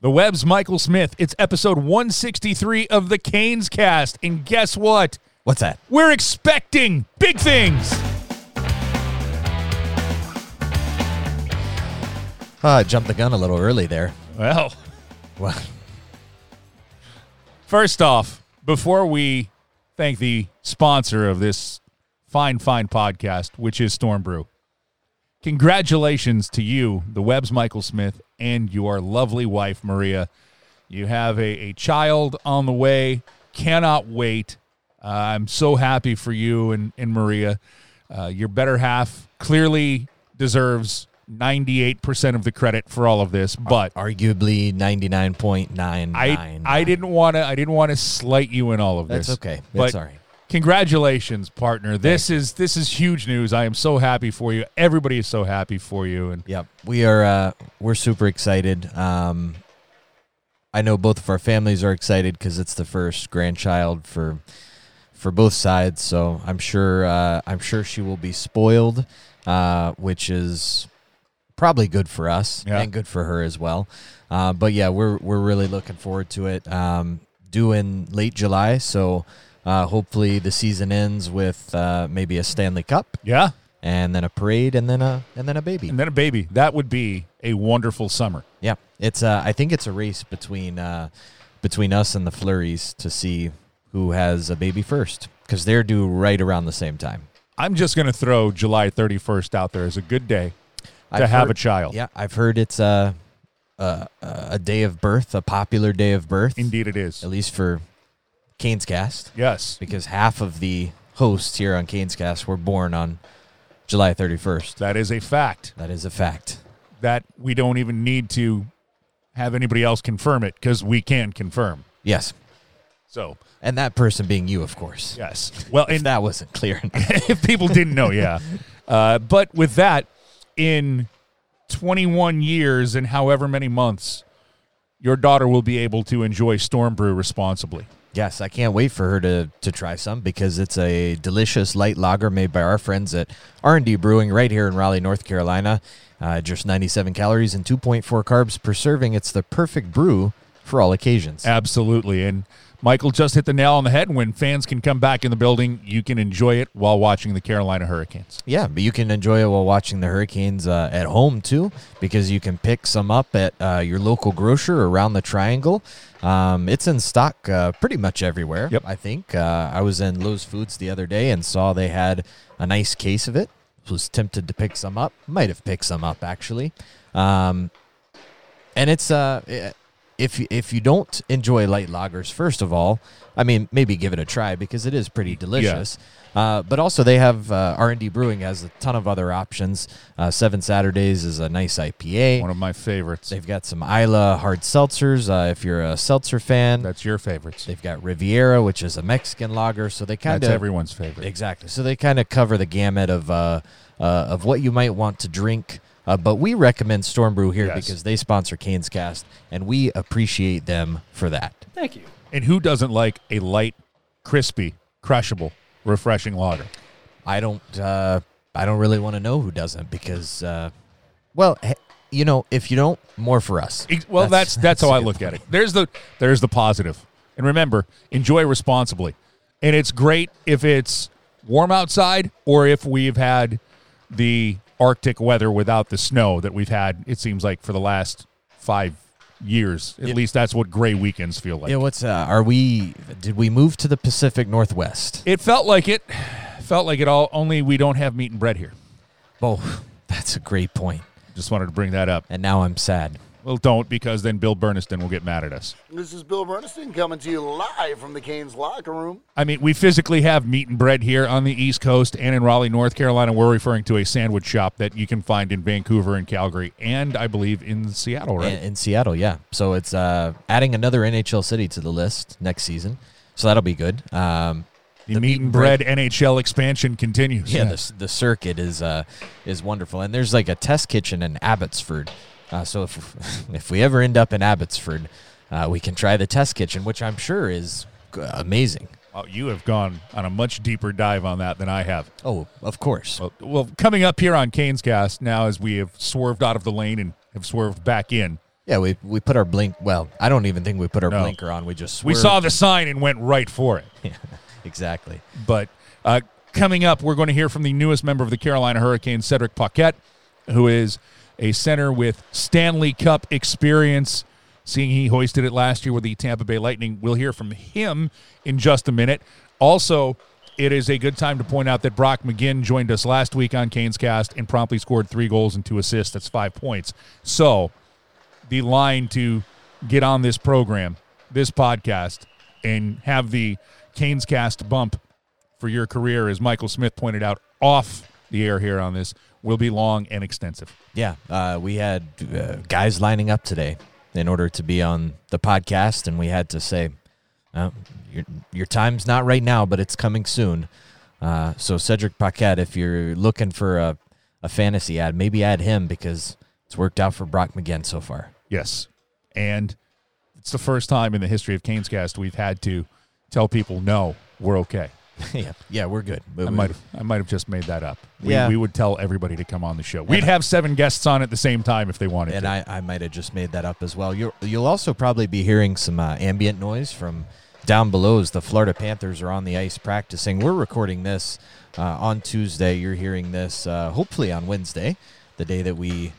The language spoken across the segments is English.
The Web's Michael Smith. It's episode 163 of the Canes cast. And guess what? What's that? We're expecting big things. Uh, jumped the gun a little early there. Well, Well, first off, before we thank the sponsor of this fine, fine podcast, which is Storm Brew, congratulations to you, the Web's Michael Smith, and your lovely wife, Maria. You have a, a child on the way. Cannot wait. Uh, I'm so happy for you and, and Maria. Uh, your better half clearly deserves 98% of the credit for all of this, but arguably ninety nine point nine I. I didn't want to I didn't want to slight you in all of this. That's okay. That's all right. Congratulations, partner. This is this is huge news. I am so happy for you. Everybody is so happy for you and Yep, we are. Uh, we're super excited. Um, I know both of our families are excited because it's the first grandchild for for both sides. So I'm sure. Uh, I'm sure she will be spoiled, uh, which is probably good for us Yeah. and good for her as well. Uh, but yeah, we're we're really looking forward to it. Um, due in late July, so uh, hopefully the season ends with uh, maybe a Stanley Cup yeah, and then a parade and then a and then a baby. and then a baby. That would be a wonderful summer. Yeah, it's. Uh, I think it's a race between uh, between us and the Fleurys to see who has a baby first because they're due right around the same time. I'm just going to throw July 31st out there as a good day to I've have heard- a child. Yeah, I've heard it's a, a a day of birth, a popular day of birth, Indeed it is. at least for Canes Cast, Yes. because half of the hosts here on Canes Cast were born on July 31st. That is a fact That is a fact. that we don't even need to have anybody else confirm it cuz we can confirm. Yes, So, and that person being you, of course. yes. Well, If and that wasn't clear if people didn't know, yeah. Uh, but with that, in 21 years and however many months, your daughter will be able to enjoy Storm Brew responsibly. Yes, I can't wait for her to to try some because it's a delicious light lager made by our friends at R&D Brewing right here in Raleigh, North Carolina. Uh, just 97 calories and 2.4 carbs per serving. It's the perfect brew for all occasions. Absolutely. And Michael just hit the nail on the head. When fans can come back in the building, you can enjoy it while watching the Carolina Hurricanes. Yeah, but you can enjoy it while watching the Hurricanes uh, at home too, because you can pick some up at uh, your local grocer around the Triangle. Um, it's in stock uh, pretty much everywhere. Yep. I think uh, I was in Lowe's Foods the other day and saw they had a nice case of it. Was tempted to pick some up. Might have picked some up actually. Um, and it's uh if if you don't enjoy light lagers first of all i mean maybe give it a try because it is pretty delicious uh, but also they have uh, r&d brewing has a ton of other options uh, seven saturdays is a nice ipa One of my favorites. they've got some isla hard seltzers uh, if you're a seltzer fan That's your favorites. they've got riviera which is a mexican lager so they kind That's of everyone's favorite. Exactly. So they kind of cover the gamut of uh, uh, of what you might want to drink. Uh, but we recommend Storm Brew here Yes. because they sponsor Canes Cast, and we appreciate them for that. Thank you. And who doesn't like a light, crispy, crushable, refreshing lager? I don't. Uh, I don't really want to know who doesn't because, uh, well, you know, if you don't, more for us. Well, that's that's, a how I good look at it. There's the there's the. And remember, enjoy responsibly. And it's great if it's warm outside or if we've had the Arctic weather without the snow that we've had. It seems like for the last five years, at Yeah. least that's what gray weekends feel like. Yeah. What's uh, are we? Did we move to the Pacific Northwest? It felt like it. Felt like it all. Only we don't have meat and bread here. Oh, that's a great point. Just wanted to bring that up. And now I'm sad. Well, don't because then Bill Burniston will get mad at us. This is Bill Berniston coming to you live from the Canes locker room. I mean, we physically have meat and bread here on the East Coast and in Raleigh, North Carolina. We're referring to a sandwich shop that you can find in Vancouver and Calgary, and I believe in Seattle, right? In, in Seattle, yeah. So it's uh, adding another NHL city to the list next season. So that'll be good. Um, the, meat and bread, NHL expansion continues. yeah, the, the circuit is uh, is wonderful, and there's like a test kitchen in Abbotsford. Uh, so if if we ever end up in Abbotsford, uh, we can try the test kitchen, which I'm sure is g- amazing. Oh, you have gone on a much deeper dive on that than I have. Oh, of course. Well, well, coming up here on Canes Cast now, as we have swerved out of the lane and have swerved back in, Yeah, we we put our blink. Well, I don't even think we put our No. blinker on. We just We saw the sign and went right for it. exactly. But uh, coming up, we're going to hear from the newest member of the Carolina Hurricanes, Cedric Paquette, who is a center with Stanley Cup experience. Seeing he hoisted it last year with the Tampa Bay Lightning. We'll hear from him in just a minute. Also, it is a good time to point out that Brock McGinn joined us last week on Canes Cast and promptly scored three goals and two assists. That's five points. So, the line to get on this program, this podcast, and have the Canes Cast bump for your career, as Michael Smith pointed out off the air here on this, will be long and extensive. Yeah, uh, we had uh, guys lining up today in order to be on the podcast, and we had to say, uh, your, your time's not right now, but it's coming soon. Uh, so, Cedric Paquette, if you're looking for a, a fantasy ad, maybe add him because it's worked out for Brock McGinn so far. Yes. And it's the first time in the history of Canes Cast we've had to tell people, no, we're okay. yeah, yeah, we're good. I might have I might have just made that up. We, Yeah. we would tell everybody to come on the show. We'd have seven guests on at the same time if they wanted And to. I, I might have just made that up as well. You'll, you'll also probably be hearing some uh, ambient noise from down below as the Florida Panthers are on the ice practicing. We're recording this uh, on Tuesday. You're hearing this uh, hopefully on Wednesday, the day that we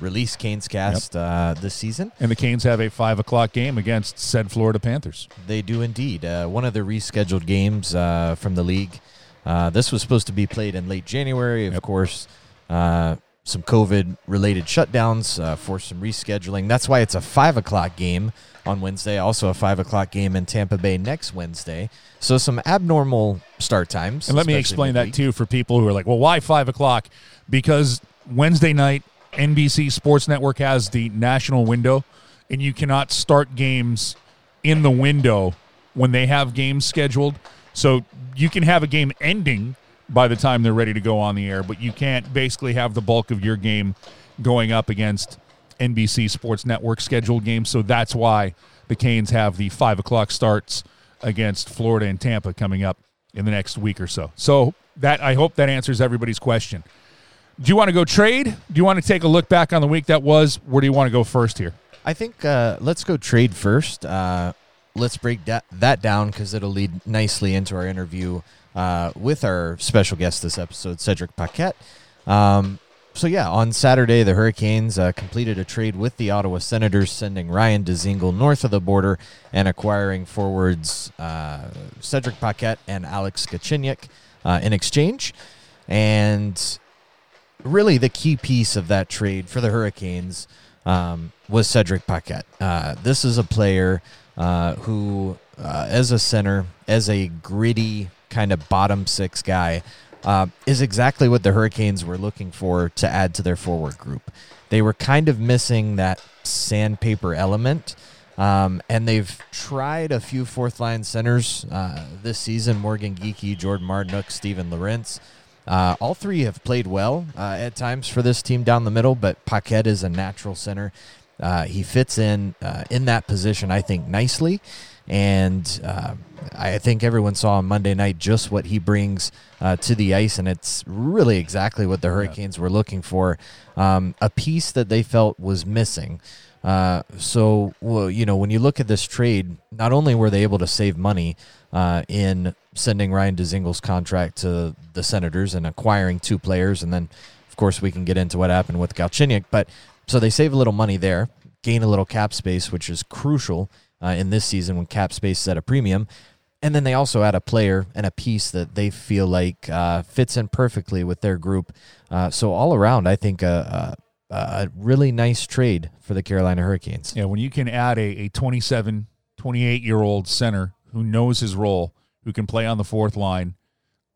release Canes Cast uh, this season. and the Canes have a five o'clock game against said Florida Panthers. They do indeed. Uh, one of the rescheduled games uh, from the league. Uh, this was supposed to be played in late January. Of Yep. course, uh, some COVID related shutdowns uh, forced some rescheduling. That's why it's a 5 o'clock game on Wednesday, also a 5 o'clock game in Tampa Bay next Wednesday. So some abnormal start times. And let me explain that too for people who are like, well, why five o'clock? Because Wednesday night, NBC Sports Network has the national window, and you cannot start games in the window when they have games scheduled. So you can have a game ending by the time they're ready to go on the air, but you can't basically have the bulk of your game going up against NBC Sports Network scheduled games. So that's why the Canes have the five o'clock starts against Florida and Tampa coming up in the next week or so. So that I hope that answers everybody's question. Do you want to go trade? Do you want to take a look back on the week that was? Where do you want to go first here? I think uh, let's go trade first. Uh, let's break that that down because it'll lead nicely into our interview uh, with our special guest this episode, Cedric Paquette. Um, so yeah, on Saturday, the Hurricanes uh, completed a trade with the Ottawa Senators, sending Ryan Dzingel north of the border and acquiring forwards uh, Cedric Paquette and Alex Galchenyuk uh, in exchange. And really the key piece of that trade for the Hurricanes um, was Cedric Paquette. Uh, this is a player uh, who, uh, as a center, as a gritty kind of bottom six guy, uh, is exactly what the Hurricanes were looking for to add to their forward group. They were kind of missing that sandpaper element. Um, and they've tried a few fourth line centers uh, this season Morgan Geekie, Jordan Martinook, Steven Lorentz. Uh, all three have played well uh, at times for this team down the middle, but Paquette is a natural center. Uh, he fits in uh, in that position, I think, nicely. And uh, I think everyone saw on Monday night just what he brings uh, to the ice, and it's really exactly what the Hurricanes were looking for um, a piece that they felt was missing. Uh, so, well, you know, when you look at this trade, not only were they able to save money uh, in sending Ryan Dzingel's contract to the Senators and acquiring two players, and then, of course, we can get into what happened with Galchenyuk. But so they save a little money there, gain a little cap space, which is crucial uh, in this season when cap space is at a premium. And then they also add a player and a piece that they feel like uh, fits in perfectly with their group. Uh, so all around, I think a, a, a really nice trade for the Carolina Hurricanes. Yeah, when you can add a, a 27, 28 year old center who knows his role, who can play on the fourth line,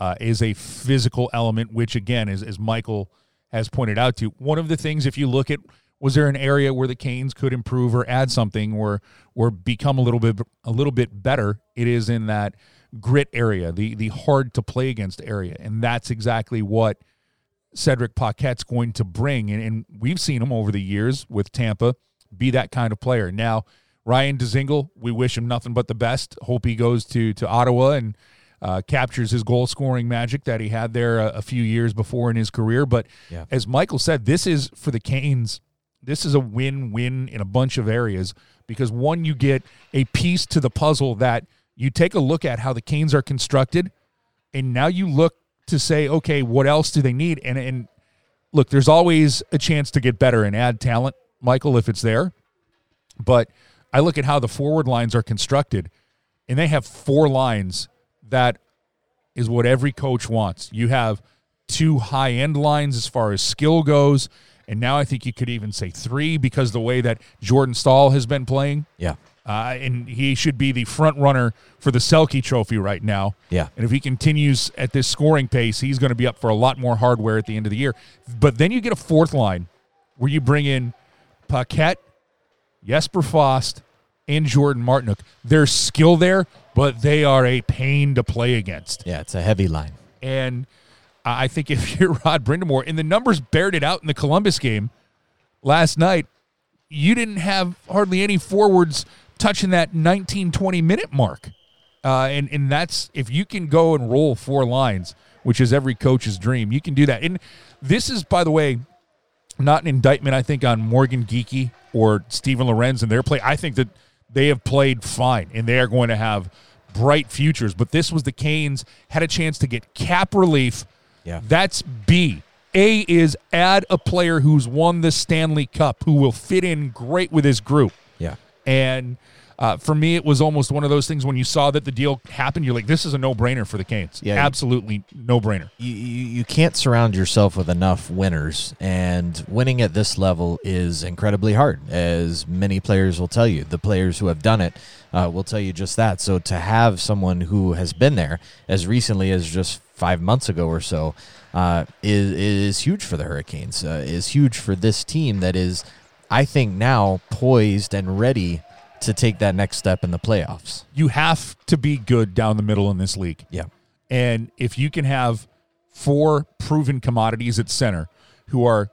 uh, is a physical element, which again, is, as Michael has pointed out to, you. one of the things, if you look at was there an area where the Canes could improve or add something or or become a little bit a little bit better, it is in that grit area, the the hard to play against area. And that's exactly what Cedric Paquette's going to bring. And, and we've seen him over the years with Tampa be that kind of player. Now, Ryan Dzingel, we wish him nothing but the best. Hope he goes to to Ottawa and uh, captures his goal scoring magic that he had there a, a few years before in his career. But Yeah. as Michael said, this is for the Canes this is a win-win in a bunch of areas because one, you get a piece to the puzzle that you take a look at how the Canes are constructed, and now you look to say, okay, what else do they need? And and look, there's always a chance to get better and add talent, Michael, if it's there. But I look at how the forward lines are constructed, and they have four lines that is what every coach wants. You have two high end lines as far as skill goes, and now I think you could even say three because the way that Jordan Staal has been playing. Yeah. Uh, and he should be the front runner for the Selke Trophy right now. Yeah. And if he continues at this scoring pace, he's going to be up for a lot more hardware at the end of the year. But then you get a fourth line where you bring in Paquette, Jesper Fast, and Jordan Martinook. There's skill there, but they are a pain to play against. Yeah, it's a heavy line. And I think if you're Rod Brind'Amour, and the numbers bared it out in the Columbus game last night, you didn't have hardly any forwards touching that 19, 20 minute mark. Uh, and, and that's if you can go and roll four lines, which is every coach's dream, you can do that. And this is, by the way, not an indictment, I think, on Morgan Geekie or Steven Lorentz and their play. I think that they have played fine and they are going to have bright futures. But this was the Canes had a chance to get cap relief. Yeah. That's B. A is add a player who's won the Stanley Cup who will fit in great with his group. Yeah. And uh, for me, it was almost one of those things when you saw that the deal happened, you're like, this is a no brainer for the Canes. Yeah. Absolutely no brainer. You, you, you can't surround yourself with enough winners, and winning at this level is incredibly hard, as many players will tell you. The players who have done it uh, will tell you just that. So to have someone who has been there as recently as just five months ago or so uh, is is huge for the Hurricanes. Uh, is huge for this team that is, I think, now poised and ready to take that next step in the playoffs. You have to be good down the middle in this league. Yeah. And if you can have four proven commodities at center who are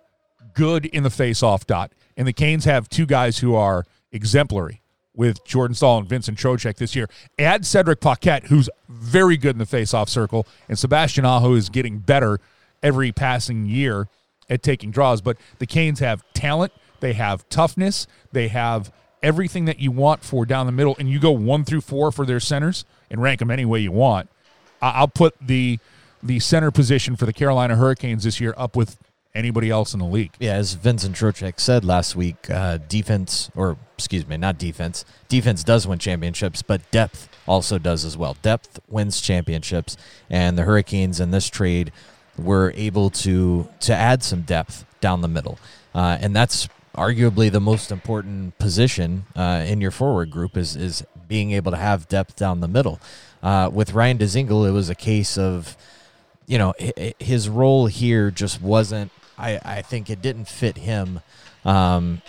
good in the face-off dot, and the Canes have two guys who are exemplary with Jordan Staal and Vincent Trocheck this year. Add Cedric Paquette, who's very good in the face-off circle, and Sebastian Aho is getting better every passing year at taking draws. But the Canes have talent, they have toughness, they have everything that you want for down the middle, and you go one through four for their centers and rank them any way you want. I'll put the the center position for the Carolina Hurricanes this year up with anybody else in the league. Yeah, as Vincent Trocheck said last week, uh, defense, or excuse me, not defense. Defense does win championships, but depth also does as well. Depth wins championships, and the Hurricanes in this trade were able to to add some depth down the middle, uh, and that's arguably the most important position uh, in your forward group is is being able to have depth down the middle. Uh, with Ryan Dzingel, it was a case of you know his role here just wasn't I, I think it didn't fit him um,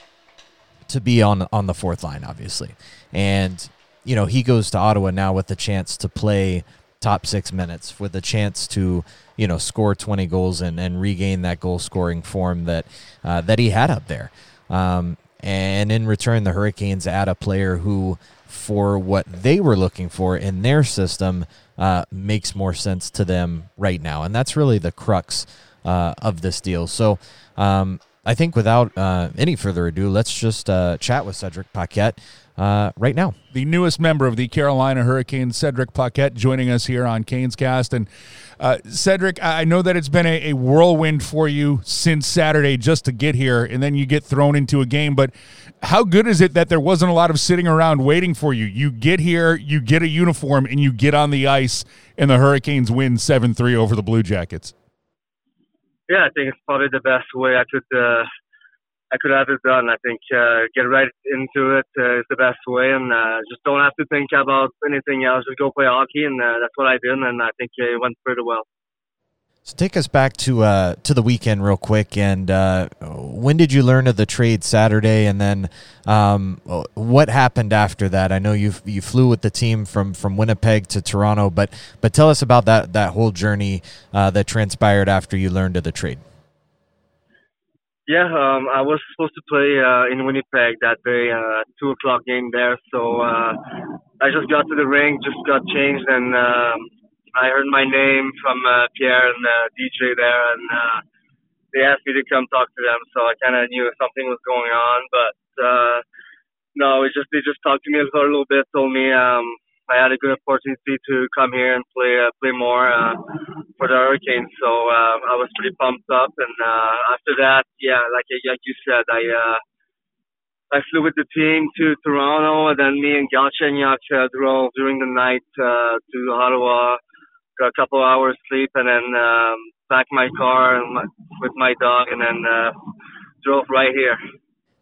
to be on on the fourth line obviously and you know he goes to Ottawa now with the chance to play top six minutes with a chance to you know score 20 goals and, and regain that goal scoring form that uh, that he had up there um, and in return the Hurricanes add a player who for what they were looking for in their system uh, makes more sense to them right now. And that's really the crux uh, of this deal. So um, I think without uh, any further ado, let's just uh, chat with Cedric Paquette uh, right now. the newest member of the Carolina Hurricanes, Cedric Paquette, joining us here on Canes Cast. And uh, Cedric, I know that it's been a, a whirlwind for you since Saturday just to get here, and then you get thrown into a game. But how good is it that there wasn't a lot of sitting around waiting for you? You get here, you get a uniform, and you get on the ice, and the Hurricanes win 7 3 over the Blue Jackets. yeah, I think it's probably the best way I could uh, I could have it done. I think uh, get right into it uh, is the best way, and uh, just don't have to think about anything else. Just go play hockey, and uh, that's what I did, and I think it went pretty well. So take us back to uh, to the weekend real quick. And uh, when did you learn of the trade Saturday? And then um, what happened after that? I know you you flew with the team from, from Winnipeg to Toronto, but but tell us about that that whole journey uh, that transpired after you learned of the trade. Yeah, um, I was supposed to play uh, in Winnipeg that day, uh, two o'clock game there. So uh, I just got to the ring, just got changed, and um, I heard my name from uh, Pierre and uh, DJ there, and uh, they asked me to come talk to them, so I kind of knew something was going on. But uh, no, it just they just talked to me for a little bit, told me um, I had a good opportunity to come here and play uh, play more uh, for the Hurricanes. So uh, I was pretty pumped up, and uh, after that, yeah, like like you said, I. Uh, I flew with the team to Toronto, and then me and Galchenyuk uh, drove during the night uh, to Ottawa, got a couple hours sleep, and then um, packed my car and my, with my dog, and then uh, drove right here.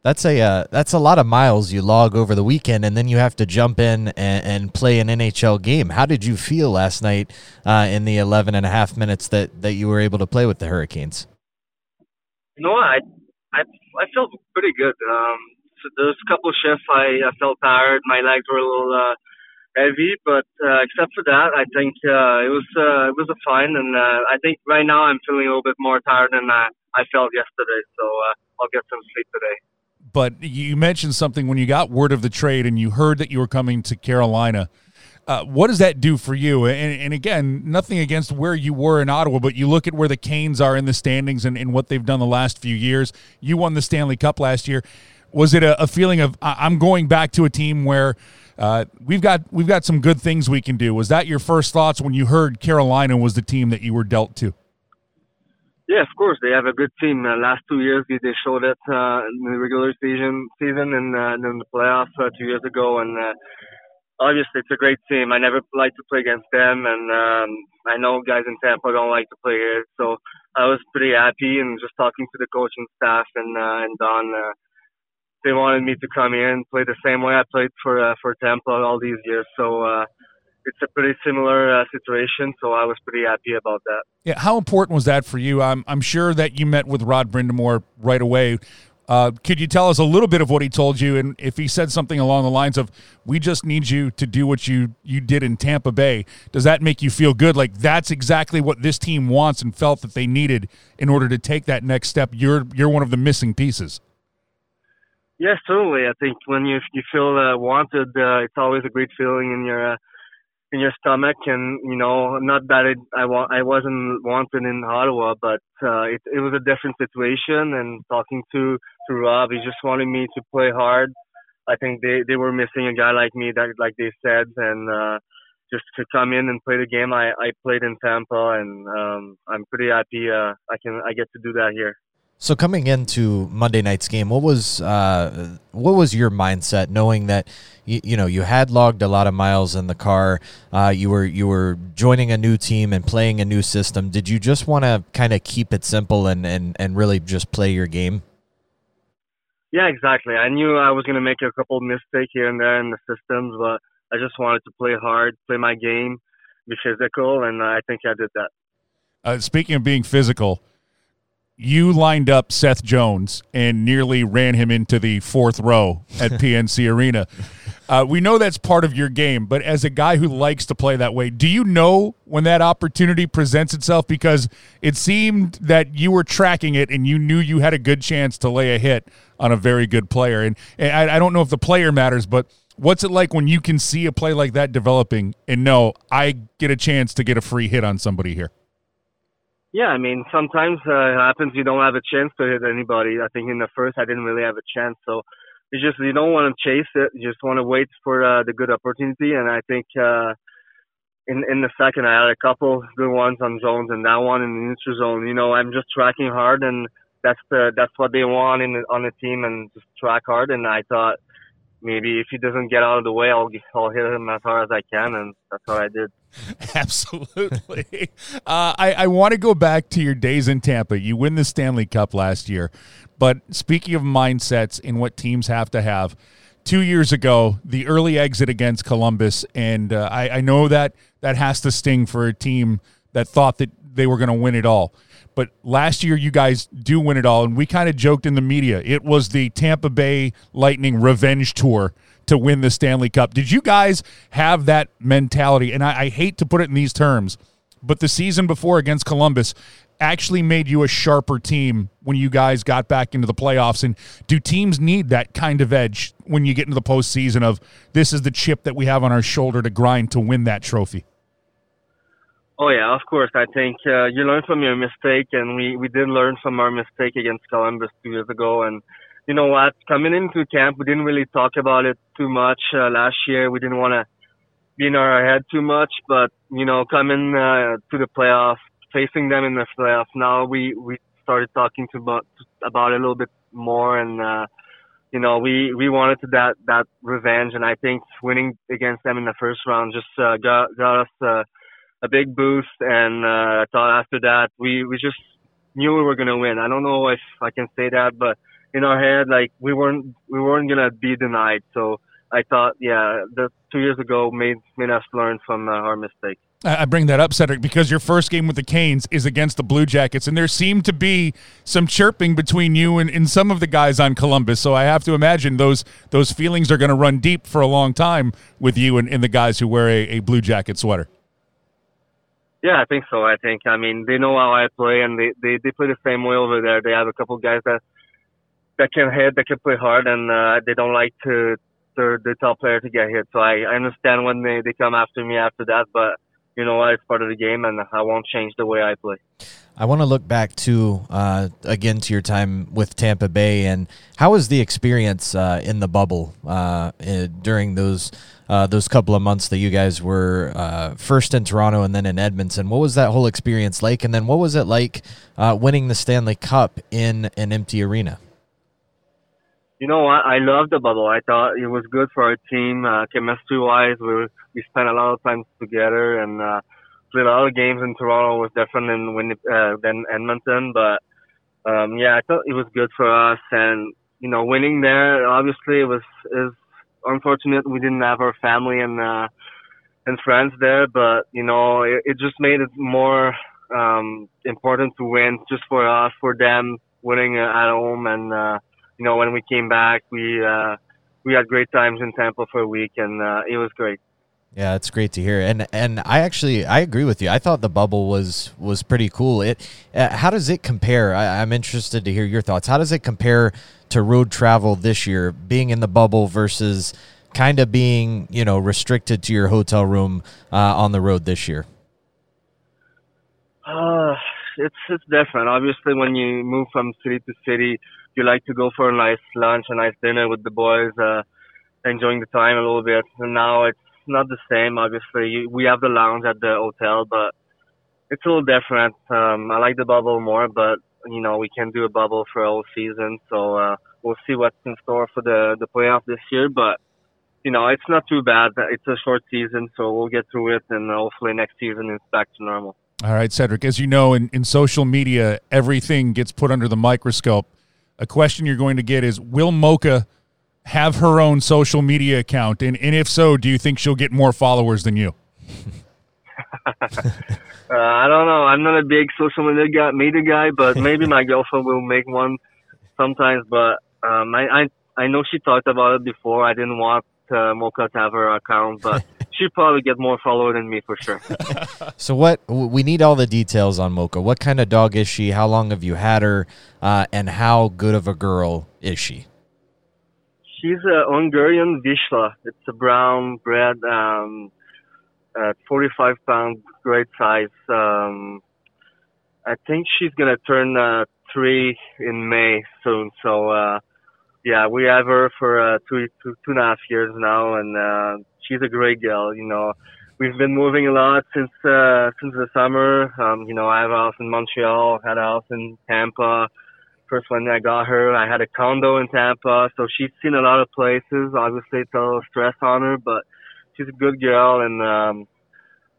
That's a uh, that's a lot of miles you log over the weekend, and then you have to jump in and, and play an NHL game. How did you feel last night uh, in the 11 and a half minutes that, that you were able to play with the Hurricanes? You know, I I I felt pretty good. Um, so a couple shifts I, I felt tired, my legs were a little uh, heavy, but uh, except for that, I think uh, it was uh, it was a fine, and uh, I think right now I'm feeling a little bit more tired than I, I felt yesterday. So uh, I'll get some sleep today. But you mentioned something when you got word of the trade and you heard that you were coming to Carolina. Uh, what does that do for you? And, and, again, nothing against where you were in Ottawa, but you look at where the Canes are in the standings and, and what they've done the last few years. You won the Stanley Cup last year. Was it a, a feeling of I'm going back to a team where uh, we've got we've got some good things we can do? Was that your first thoughts when you heard Carolina was the team that you were dealt to? Yeah, of course they have a good team. Uh, last two years they, they showed it uh, in the regular season, season, and uh, the playoffs uh, two years ago. And uh, obviously it's a great team. I never like to play against them, and um, I know guys in Tampa don't like to play here. So I was pretty happy, and just talking to the coaching staff and uh, and Don. Uh, they wanted me to come here and play the same way I played for uh, for Tampa all these years. So uh, it's a pretty similar uh, situation, so I was pretty happy about that. Yeah, how important was that for you? I'm I'm sure that you met with Rod Brind'Amour right away. Uh, could you tell us a little bit of what he told you, and if he said something along the lines of "We just need you to do what you you did in Tampa Bay"? Does that make you feel good? Like that's exactly what this team wants and felt that they needed in order to take that next step. You're you're one of the missing pieces. Yes, totally. I think when you you feel uh, wanted, uh, it's always a great feeling in your uh, in your stomach and you know not that it, I wa- I wasn't wanted in Ottawa but uh, it it was a different situation and talking to to Rob he just wanted me to play hard. I think they they were missing a guy like me that like they said and uh just to come in and play the game I I played in Tampa and um I'm pretty happy uh I can I get to do that here so coming into Monday night's game, what was uh, what was your mindset, knowing that you, you, know you had logged a lot of miles in the car, uh, you were you were joining a new team and playing a new system. Did you just want to kind of keep it simple and, and and really just play your game? Yeah, exactly. I knew I was going to make a couple mistakes here and there in the systems, but I just wanted to play hard, play my game, be physical, and I think I did that. Uh, speaking of being physical you lined up Seth Jones and nearly ran him into the fourth row at PNC Arena. Uh, we know that's part of your game, but as a guy who likes to play that way, do you know when that opportunity presents itself? Because it seemed that you were tracking it and you knew you had a good chance to lay a hit on a very good player. And, and I, I don't know if the player matters, but what's it like when you can see a play like that developing and know I get a chance to get a free hit on somebody here? Yeah, I mean, sometimes uh, it happens you don't have a chance to hit anybody. I think in the first I didn't really have a chance, so you just you don't want to chase it. You just want to wait for uh, the good opportunity. And I think uh, in in the second I had a couple good ones on zones, and that one in the neutral zone. You know, I'm just tracking hard, and that's the that's what they want in the, on the team, and just track hard. And I thought maybe if he doesn't get out of the way, I'll I'll hit him as hard as I can, and that's what I did. Absolutely. uh, I I want to go back to your days in Tampa. You win the Stanley Cup last year, but speaking of mindsets and what teams have to have. Two years ago, the early exit against Columbus, and uh, I, I know that that has to sting for a team that thought that they were going to win it all. But last year, you guys do win it all, and we kind of joked in the media. It was the Tampa Bay Lightning revenge tour to win the Stanley Cup. Did you guys have that mentality? And I, I hate to put it in these terms, but the season before against Columbus actually made you a sharper team when you guys got back into the playoffs. And do teams need that kind of edge when you get into the postseason? Of this is the chip that we have on our shoulder to grind to win that trophy? Oh yeah, of course. I think uh, you learn from your mistake, and we we did learn from our mistake against Columbus two years ago. And you know what? Coming into camp, we didn't really talk about it too much uh, last year. We didn't want to be in our head too much, but you know, coming uh, to the playoffs, facing them in the playoffs, now we we started talking to about about it a little bit more, and uh, you know, we we wanted to that that revenge, and I think winning against them in the first round just uh, got got us. Uh, a big boost, and uh, I thought after that we we just knew we were gonna win. I don't know if I can say that, but in our head, like we weren't we weren't gonna be denied. So I thought, yeah, the two years ago made made us learn from uh, our mistake. I bring that up, Cedric, because your first game with the Canes is against the Blue Jackets, and there seemed to be some chirping between you and, and some of the guys on Columbus. So I have to imagine those those feelings are going to run deep for a long time with you and, and the guys who wear a, a Blue Jacket sweater. Yeah, I think so. I think I mean they know how I play, and they they they play the same way over there. They have a couple guys that that can hit, that can play hard, and uh, they don't like to their the top player to get hit. So I, I understand when they they come after me after that, but you know what? It's part of the game, and I won't change the way I play. I want to look back to uh, again to your time with Tampa Bay, and how was the experience uh, in the bubble uh, during those uh, those couple of months that you guys were uh, first in Toronto and then in Edmonton? What was that whole experience like? And then what was it like uh, winning the Stanley Cup in an empty arena? You know what? I loved the bubble. I thought it was good for our team, chemistry wise. We we spent a lot of time together and a lot of games in Toronto was different than when uh, than Edmonton, but um, yeah, I thought it was good for us. And you know, winning there obviously it was is unfortunate we didn't have our family and uh, and friends there, but you know, it, it just made it more um, important to win just for us, for them winning at home, and uh, you know, when we came back, we uh, we had great times in Tampa for a week, and uh, it was great. Yeah, it's great to hear, and and I actually I agree with you. I thought the bubble was was pretty cool. It uh, how does it compare? I, I'm interested to hear your thoughts. How does it compare to road travel this year, being in the bubble versus kind of being you know restricted to your hotel room uh, on the road this year? Uh, it's it's different. Obviously, when you move from city to city, you like to go for a nice lunch, a nice dinner with the boys, uh, enjoying the time a little bit. And now it's not the same. Obviously, we have the lounge at the hotel, but it's a little different. Um, I like the bubble more, but you know we can do a bubble for all season, so uh, we'll see what's in store for the the playoff this year. But you know it's not too bad. It's a short season, so we'll get through it, and hopefully next season it's back to normal. All right, Cedric. As you know, in, in social media, everything gets put under the microscope. A question you're going to get is: Will Mocha have her own social media account? And, and if so, do you think she'll get more followers than you? uh, I don't know. I'm not a big social media guy, media guy, but maybe my girlfriend will make one sometimes. But um, I, I I know she talked about it before. I didn't want uh, Mocha to have her account, but she'd probably get more followers than me for sure. so what we need all the details on Mocha. What kind of dog is she? How long have you had her? Uh, and how good of a girl is she? She's a Hungarian Vizsla. It's a brown bred, um, uh, 45 pound, great size. Um, I think she's gonna turn uh, three in May soon. So uh, yeah, we have her for uh, two, two, two and a half years now, and uh, she's a great girl. You know, we've been moving a lot since uh, since the summer. Um, you know, I have a house in Montreal, had a house in Tampa first when I got her. I had a condo in Tampa, so she's seen a lot of places. Obviously, it's a little stress on her, but she's a good girl, and um,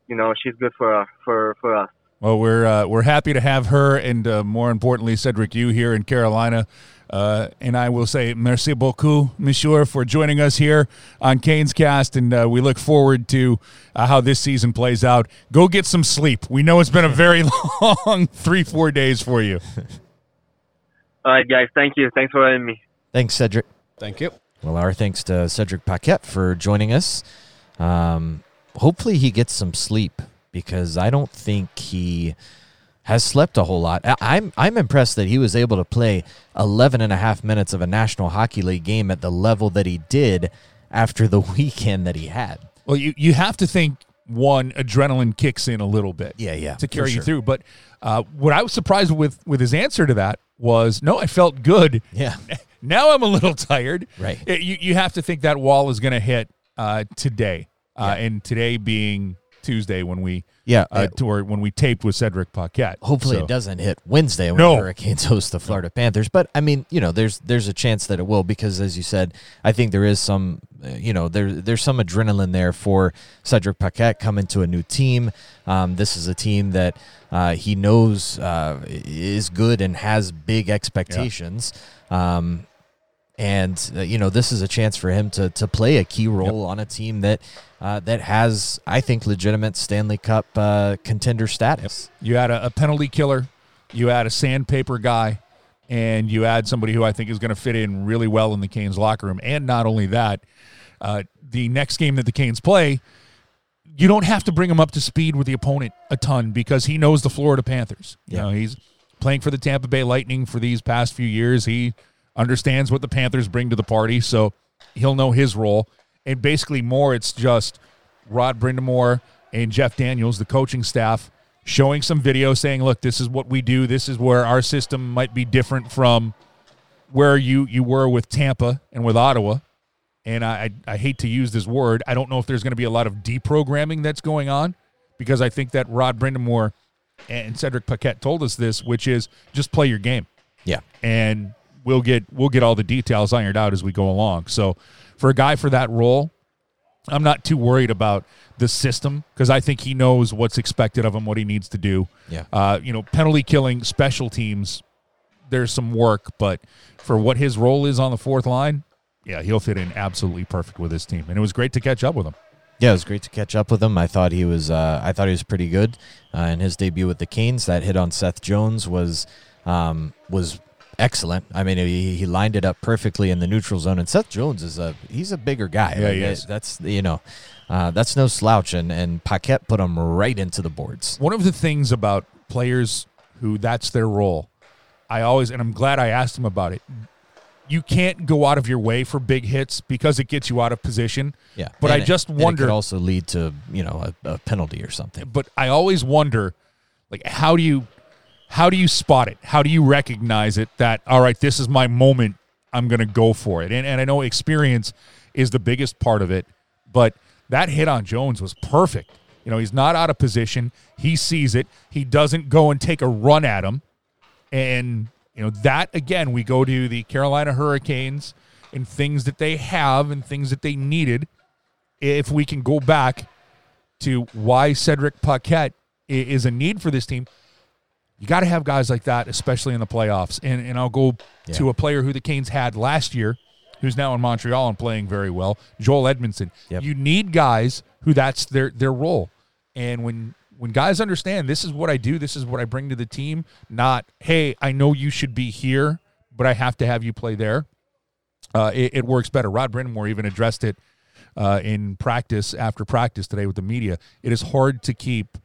you know, she's good for uh, for for us. Well, we're uh, we're happy to have her, and uh, more importantly, Cedric, you here in Carolina. Uh, and I will say merci beaucoup, Monsieur, for joining us here on Canes Cast, and uh, we look forward to uh, how this season plays out. Go get some sleep. We know it's been a very long three, four days for you. All right, guys. Thank you. Thanks for having me. Thanks, Cedric. Thank you. Well, our thanks to Cedric Paquette for joining us. Um, hopefully, he gets some sleep because I don't think he has slept a whole lot. I'm I'm impressed that he was able to play 11 and a half minutes of a National Hockey League game at the level that he did after the weekend that he had. Well, you, you have to think one adrenaline kicks in a little bit. Yeah, yeah, to for carry you through. But uh, what I was surprised with with his answer to that was, no, I felt good. Yeah. Now I'm a little tired. Right. You you have to think that wall is going to hit uh, today, uh, and today being Tuesday when we Yeah. uh, to, or when we taped with Cedric Paquette. Hopefully So- it doesn't hit Wednesday when No. the Hurricanes host the Florida Panthers. But I mean, you know, there's there's a chance that it will because, as you said, I think there is some, uh, you know, there there's some adrenaline there for Cedric Paquette coming to a new team. Um, this is a team that uh, he knows uh, is good and has big expectations. Um, and uh, you know this is a chance for him to to play a key role on a team that uh, that has I think legitimate Stanley Cup uh, contender status. You add a, a penalty killer, you add a sandpaper guy, and you add somebody who I think is going to fit in really well in the Canes locker room. And not only that, uh, the next game that the Canes play, you don't have to bring him up to speed with the opponent a ton because he knows the Florida Panthers. You Yeah. know, he's playing for the Tampa Bay Lightning for these past few years. He understands what the Panthers bring to the party, so he'll know his role. And basically, more it's just Rod Brind'Amour and Jeff Daniels, the coaching staff, showing some video saying, "Look, this is what we do. This is where our system might be different from where you you were with Tampa and with Ottawa." And I I, I hate to use this word. I don't know if there's going to be a lot of deprogramming that's going on because I think that Rod Brind'Amour and Cedric Paquette told us this, which is just play your game Yeah. and we'll get we'll get all the details ironed out as we go along. So for a guy for that role, I'm not too worried about the system because I think he knows what's expected of him, what he needs to do. Yeah. Uh, you know, penalty killing, special teams, there's some work, but for what his role is on the fourth line, yeah, he'll fit in absolutely perfect with his team. And it was great to catch up with him. Yeah, it was great to catch up with him. I thought he was uh, I thought he was pretty good uh, in his debut with the Canes. That hit on Seth Jones was um, was excellent. I mean, he, he lined it up perfectly in the neutral zone. And Seth Jones is a he's a bigger guy. Yeah, uh. That's you know uh, that's no slouch. And and Paquette put him right into the boards. One of the things about players who that's their role, I always, and I'm glad I asked him about it. You can't go out of your way for big hits because it gets you out of position. Yeah, But And I it- just it wonder- could also lead to you know a, a penalty or something. But I always wonder, like, how do you, how do you spot it? How do you recognize it? That all right, this is my moment. I'm going to go for it. And and I know experience is the biggest part of it, but that hit on Jones was perfect. You know, he's not out of position. He sees it. He doesn't go and take a run at him. And, you know, that again, we go to the Carolina Hurricanes and things that they have and things that they needed. If we can go back to why Cedric Paquette is a need for this team, you got to have guys like that, especially in the playoffs. And, and I'll go to a player who the Canes had last year, who's now in Montreal and playing very well, Joel Edmundson. Yep. You need guys who that's their their role. And when when guys understand this is what I do, this is what I bring to the team, not hey, I know you should be here, but I have to have you play there. Uh, it, it works better. Rod Brind'Amour even addressed it uh, in practice after practice today with the media. It is hard to keep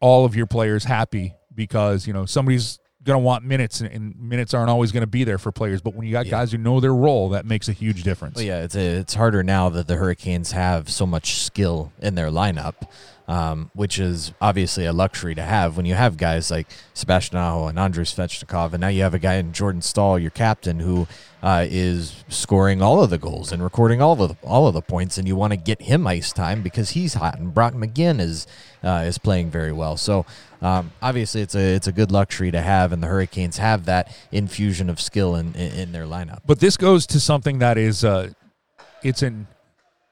all of your players happy because you know somebody's going to want minutes, and, and minutes aren't always going to be there for players. But when you got guys who know their role, that makes a huge difference. Well, yeah, it's a, it's harder now that the Hurricanes have so much skill in their lineup, um, which is obviously a luxury to have when you have guys like Sebastian Aho and Andrei Svechnikov, and now you have a guy in Jordan Staal, your captain, who uh, is scoring all of the goals and recording all of the, all of the points, and you want to get him ice time because he's hot, and Brock McGinn is uh, is playing very well. So um, obviously, it's a it's a good luxury to have, and the Hurricanes have that infusion of skill in in, in their lineup. But this goes to something that is uh, it's an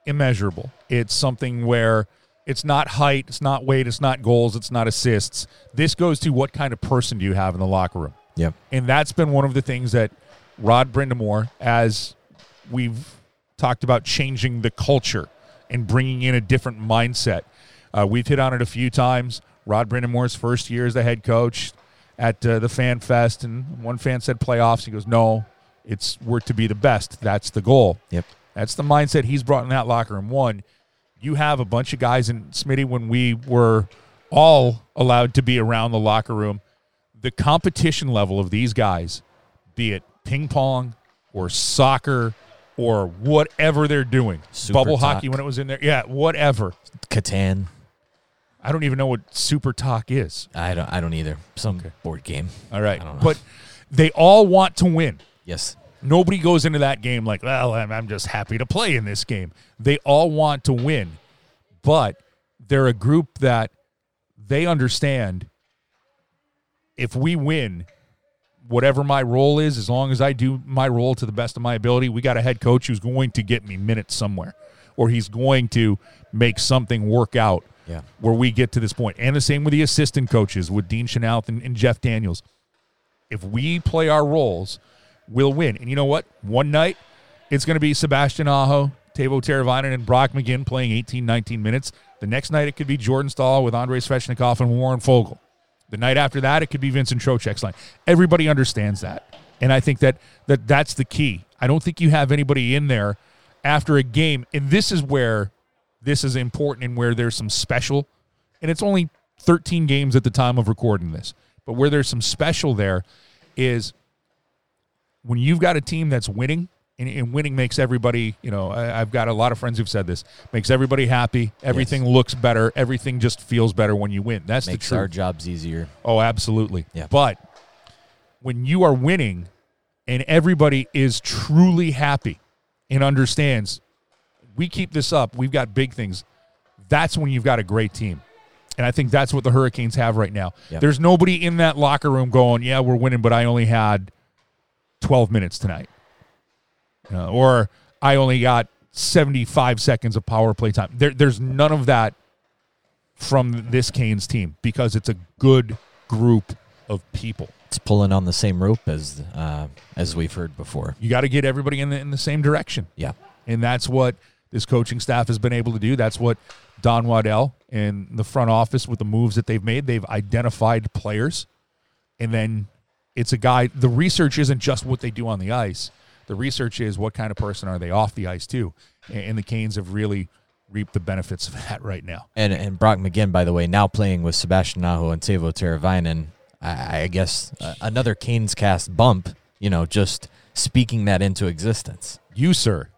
immeasurable. It's something where it's not height, it's not weight, it's not goals, it's not assists. This goes to what kind of person do you have in the locker room. Yep. And that's been one of the things that Rod Brind'Amour, as we've talked about changing the culture and bringing in a different mindset. Uh, we've hit on it a few times. Rod Brind'Amour's first year as the head coach at uh, the Fan Fest, and one fan said playoffs. He goes, "No, it's we're to be the best. That's the goal." Yep. That's the mindset he's brought in that locker room. One, you have a bunch of guys in Smitty when we were all allowed to be around the locker room. The competition level of these guys, be it ping pong or soccer or whatever they're doing, Super bubble talk. hockey when it was in there, yeah, whatever. Catan. I don't even know what Super Talk is. I don't. I don't either. Some Okay. board game. All right. I don't know. But they all want to win. Yes. Nobody goes into that game like, well, I'm, just happy to play in this game. They all want to win, but they're a group that they understand if we win, whatever my role is, as long as I do my role to the best of my ability, we got a head coach who's going to get me minutes somewhere, or he's going to make something work out Yeah. where we get to this point. And the same with the assistant coaches, with Dean Chynoweth and, and Jeff Daniels. If we play our roles, we'll win. And you know what? One night, it's going to be Sebastian Aho, Teuvo Teravainen, and Brock McGinn playing 18, 19 minutes. The next night, it could be Jordan Staal with Andrei Svechnikov and Warren Foegele. The night after that, it could be Vincent Trocheck's line. Everybody understands that. And I think that, that that's the key. I don't think you have anybody in there after a game. And this is where this is important and where there's some special. And it's only 13 games at the time of recording this. But where there's some special there is when you've got a team that's winning, and, and winning makes everybody, you know, I, I've got a lot of friends who've said this, makes everybody happy. Everything looks better. Everything just feels better when you win. That's Makes the truth. our jobs easier. Oh, absolutely. Yeah. But when you are winning and everybody is truly happy and understands, we keep this up, we've got big things, that's when you've got a great team. And I think that's what the Hurricanes have right now. Yep. There's nobody in that locker room going, yeah, we're winning, but I only had 12 minutes tonight. Uh, or I only got 75 seconds of power play time. There, there's none of that from this Canes team because it's a good group of people. It's pulling on the same rope as uh, as we've heard before. You got to get everybody in the, in the same direction. Yeah. And that's what this coaching staff has been able to do. That's what Don Waddell and the front office with the moves that they've made, they've identified players. And then it's a guy, the research isn't just what they do on the ice. The research is what kind of person are they off the ice too. And, the Canes have really reaped the benefits of that right now. And and Brock McGinn, by the way, now playing with Sebastian Aho and Teuvo Teravainen. I, I guess uh, another Canes cast bump. You know, just speaking that into existence. You, sir,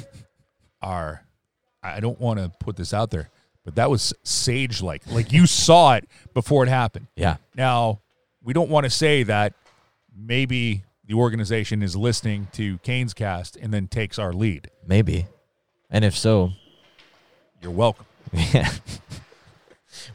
are, I don't want to put this out there, but that was sage like. Like you saw it before it happened. Yeah. Now, we don't want to say that maybe the organization is listening to Canes cast and then takes our lead. Maybe. And if so, You're welcome. yeah.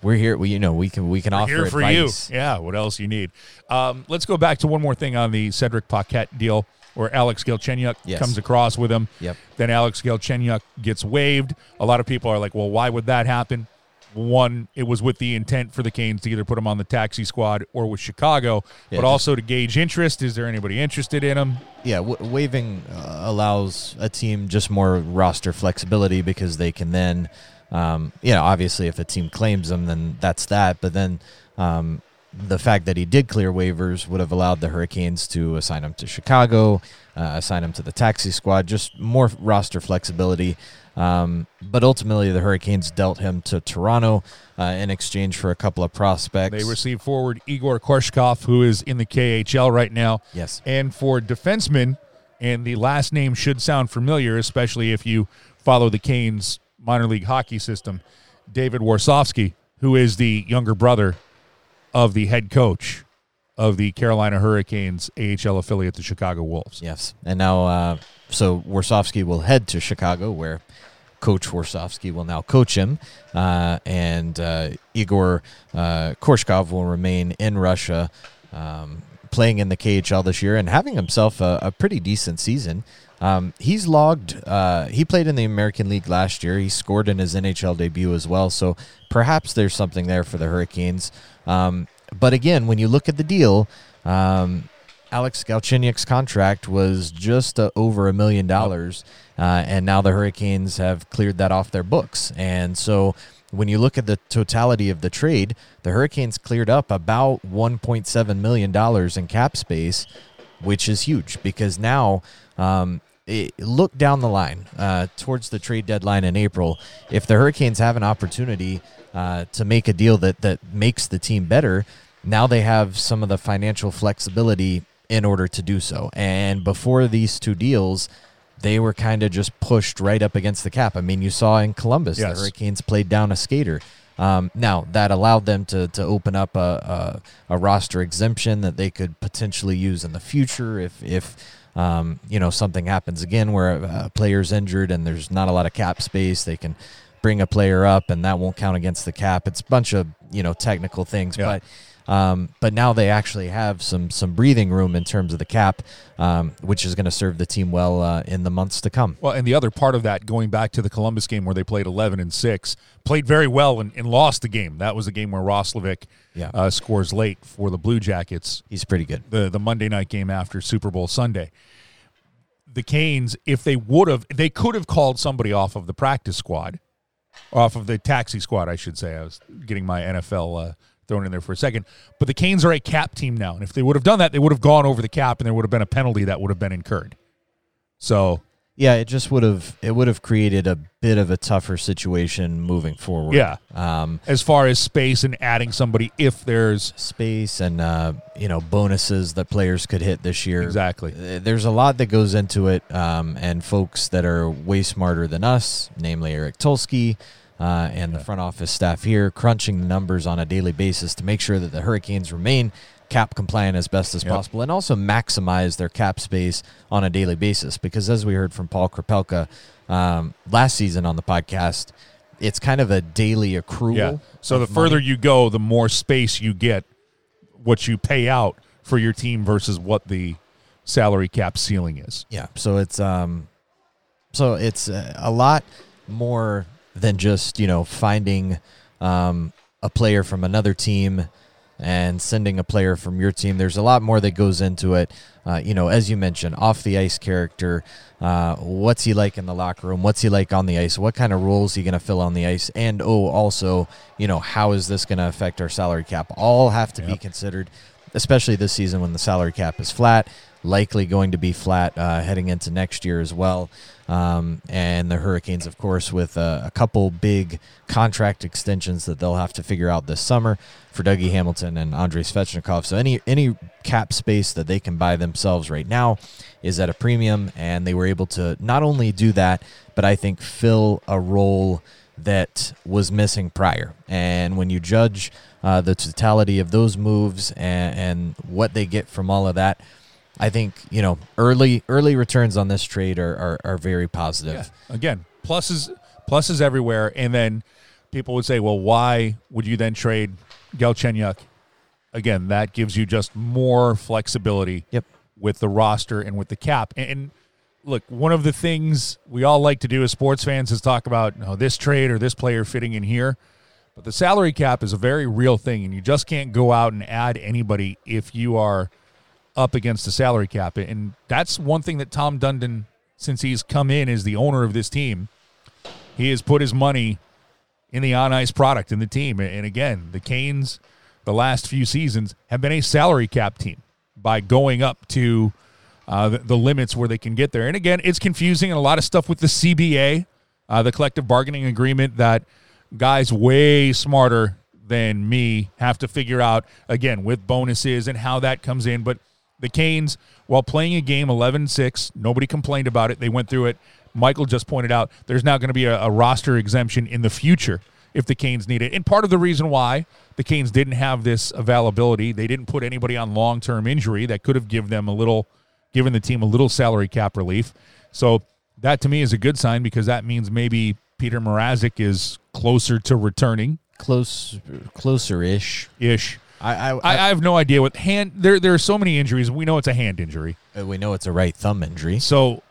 We're here. We, you know, we can we can We're offer here for advice. you. Yeah, what else you need? Um, let's go back to one more thing on the Cedric Paquette deal where Alex Galchenyuk Yes. comes across with him. Yep. Then Alex Galchenyuk gets waived. A lot of people are like, well, why would that happen? One, it was with the intent for the Canes to either put him on the taxi squad or with Chicago, Yeah, but also to gauge interest. Is there anybody interested in him? Yeah, w- waiving uh, allows a team just more roster flexibility because they can then, um, you know, obviously if a team claims them, then that's that. But then um, the fact that he did clear waivers would have allowed the Hurricanes to assign him to Chicago, uh, assign him to the taxi squad, just more roster flexibility. Um, but ultimately, the Hurricanes dealt him to Toronto uh, in exchange for a couple of prospects. They received forward Igor Korshkov, who is in the KHL right now. yes, And for defensemen, and the last name should sound familiar, especially if you follow the Canes minor league hockey system, David Warsofsky, who is the younger brother of the head coach of the Carolina Hurricanes AHL affiliate, the Chicago Wolves. Yes, and now uh, so Warsofsky will head to Chicago, where Coach Warsofsky will now coach him, uh, and uh, Igor uh, Korshkov will remain in Russia, um, playing in the KHL this year and having himself a, a pretty decent season. Um, he's logged. Uh, he played in the American League last year. He scored in his NHL debut as well. So perhaps there's something there for the Hurricanes. Um, but again, when you look at the deal, um, Alex Galchenyuk's contract was just uh, over a million dollars, uh, and now the Hurricanes have cleared that off their books. And so, when you look at the totality of the trade, the Hurricanes cleared up about 1.7 million dollars in cap space, which is huge because now. Um, it, look down the line uh, towards the trade deadline in April. If the Hurricanes have an opportunity uh, to make a deal that that makes the team better, now they have some of the financial flexibility in order to do so. And before these two deals, they were kind of just pushed right up against the cap. I mean, you saw in Columbus, Yes. the Hurricanes played down a skater. Um, now that allowed them to to open up a, a, a roster exemption that they could potentially use in the future if if um, you know something happens again where a, a player's injured and there's not a lot of cap space. They can bring a player up and that won't count against the cap. It's a bunch of you know technical things, Yeah. but. Um, but now they actually have some some breathing room in terms of the cap, um, which is going to serve the team well uh, in the months to come. Well, and the other part of that, going back to the Columbus game where they played 11 and 6, played very well and, and lost the game. That was the game where Roslovic Yeah. uh, scores late for the Blue Jackets, He's pretty good. the, the Monday night game after Super Bowl Sunday. The Canes, if they would have, they could have called somebody off of the practice squad, off of the taxi squad, I should say. I was getting my NFL uh, thrown in there for a second. But the Canes are a cap team now. And if they would have done that, they would have gone over the cap and there would have been a penalty that would have been incurred. So Yeah, it just would have it would have created a bit of a tougher situation moving forward. Yeah. Um, as far as space and adding somebody if there's space and uh, you know bonuses that players could hit this year. exactly Uh, There's a lot that goes into it, um, and folks that are way smarter than us, namely Eric Tulsky uh, and the front office staff here, crunching the numbers on a daily basis to make sure that the Hurricanes remain cap compliant as best as Yep. possible, and also maximize their cap space on a daily basis. Because as we heard from Paul Krepelka um, last season on the podcast, it's kind of a daily accrual. yeah so the further money. you go the more space you get what you pay out for your team versus what the salary cap ceiling is Yeah. So it's um, so it's uh, a lot more than just you know finding um a player from another team and sending a player from your team. There's a lot more that goes into it. Uh, you know, as you mentioned, off the ice character. Uh, what's he like in the locker room? What's he like on the ice? What kind of roles he going to fill on the ice? And oh, also, you know, how is this going to affect our salary cap? All have to be considered, especially this season when the salary cap is flat. Likely going to be flat uh, heading into next year as well. Um, and the Hurricanes, of course, with a couple big contract extensions that they'll have to figure out this summer for Dougie Hamilton and Andrei Svechnikov. So any any cap space that they can buy themselves right now is at a premium, and they were able to not only do that, but I think fill a role that was missing prior. And when you judge uh, the totality of those moves and, and what they get from all of that, I think you know early early returns on this trade are are, are very positive. again pluses pluses everywhere. And then people would say well why would you then trade Galchenyuk again that gives you just more flexibility Yep. with the roster and with the cap. And, and look one of the things we all like to do as sports fans is talk about this trade or this player fitting in here. But the salary cap is a very real thing and you just can't go out and add anybody if you are up against the salary cap and that's one thing that Tom Dundon since he's come in as the owner of this team he has put his money in the on ice product in the team. And again, the Canes, the last few seasons, have been a salary cap team by going up to uh, the, the limits where they can get there. And again, it's confusing and a lot of stuff with the CBA, uh, the collective bargaining agreement that guys way smarter than me have to figure out again with bonuses and how that comes in. But the Canes, while playing a game 11 6, nobody complained about it. They went through it. Michael just pointed out there's now going to be a, a roster exemption in the future if the Canes need it. And part of the reason why the Canes didn't have this availability, they didn't put anybody on long term injury that could have given them a little, given the team a little salary cap relief. So that to me is a good sign because that means maybe Petr Mrazek is closer to returning Close, closer ish. ish. I, I, I, I have no idea what hand. There, there are so many injuries. We know it's a hand injury. We know it's a right thumb injury. So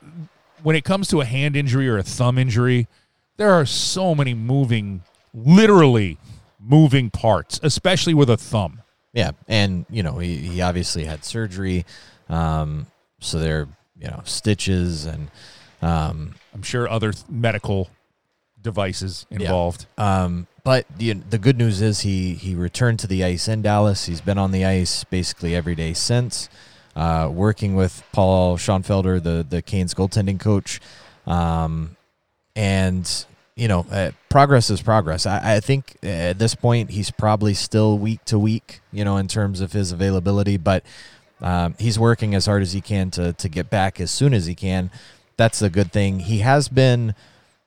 when it comes to a hand injury or a thumb injury, there are so many moving, literally moving parts, especially with a thumb. Yeah, and you know he, he obviously had surgery, um, so there you know stitches and um, I'm sure other th- medical devices involved. Um, but the the good news is he he returned to the ice in Dallas. He's been on the ice basically every day since, uh, working with Paul Schonfelder, the the Canes goaltending coach, um, and you know uh, progress is progress. I, I think at this point he's probably still week to week, you know, in terms of his availability, but. Um, he's working as hard as he can to to get back as soon as he can. That's a good thing. He has been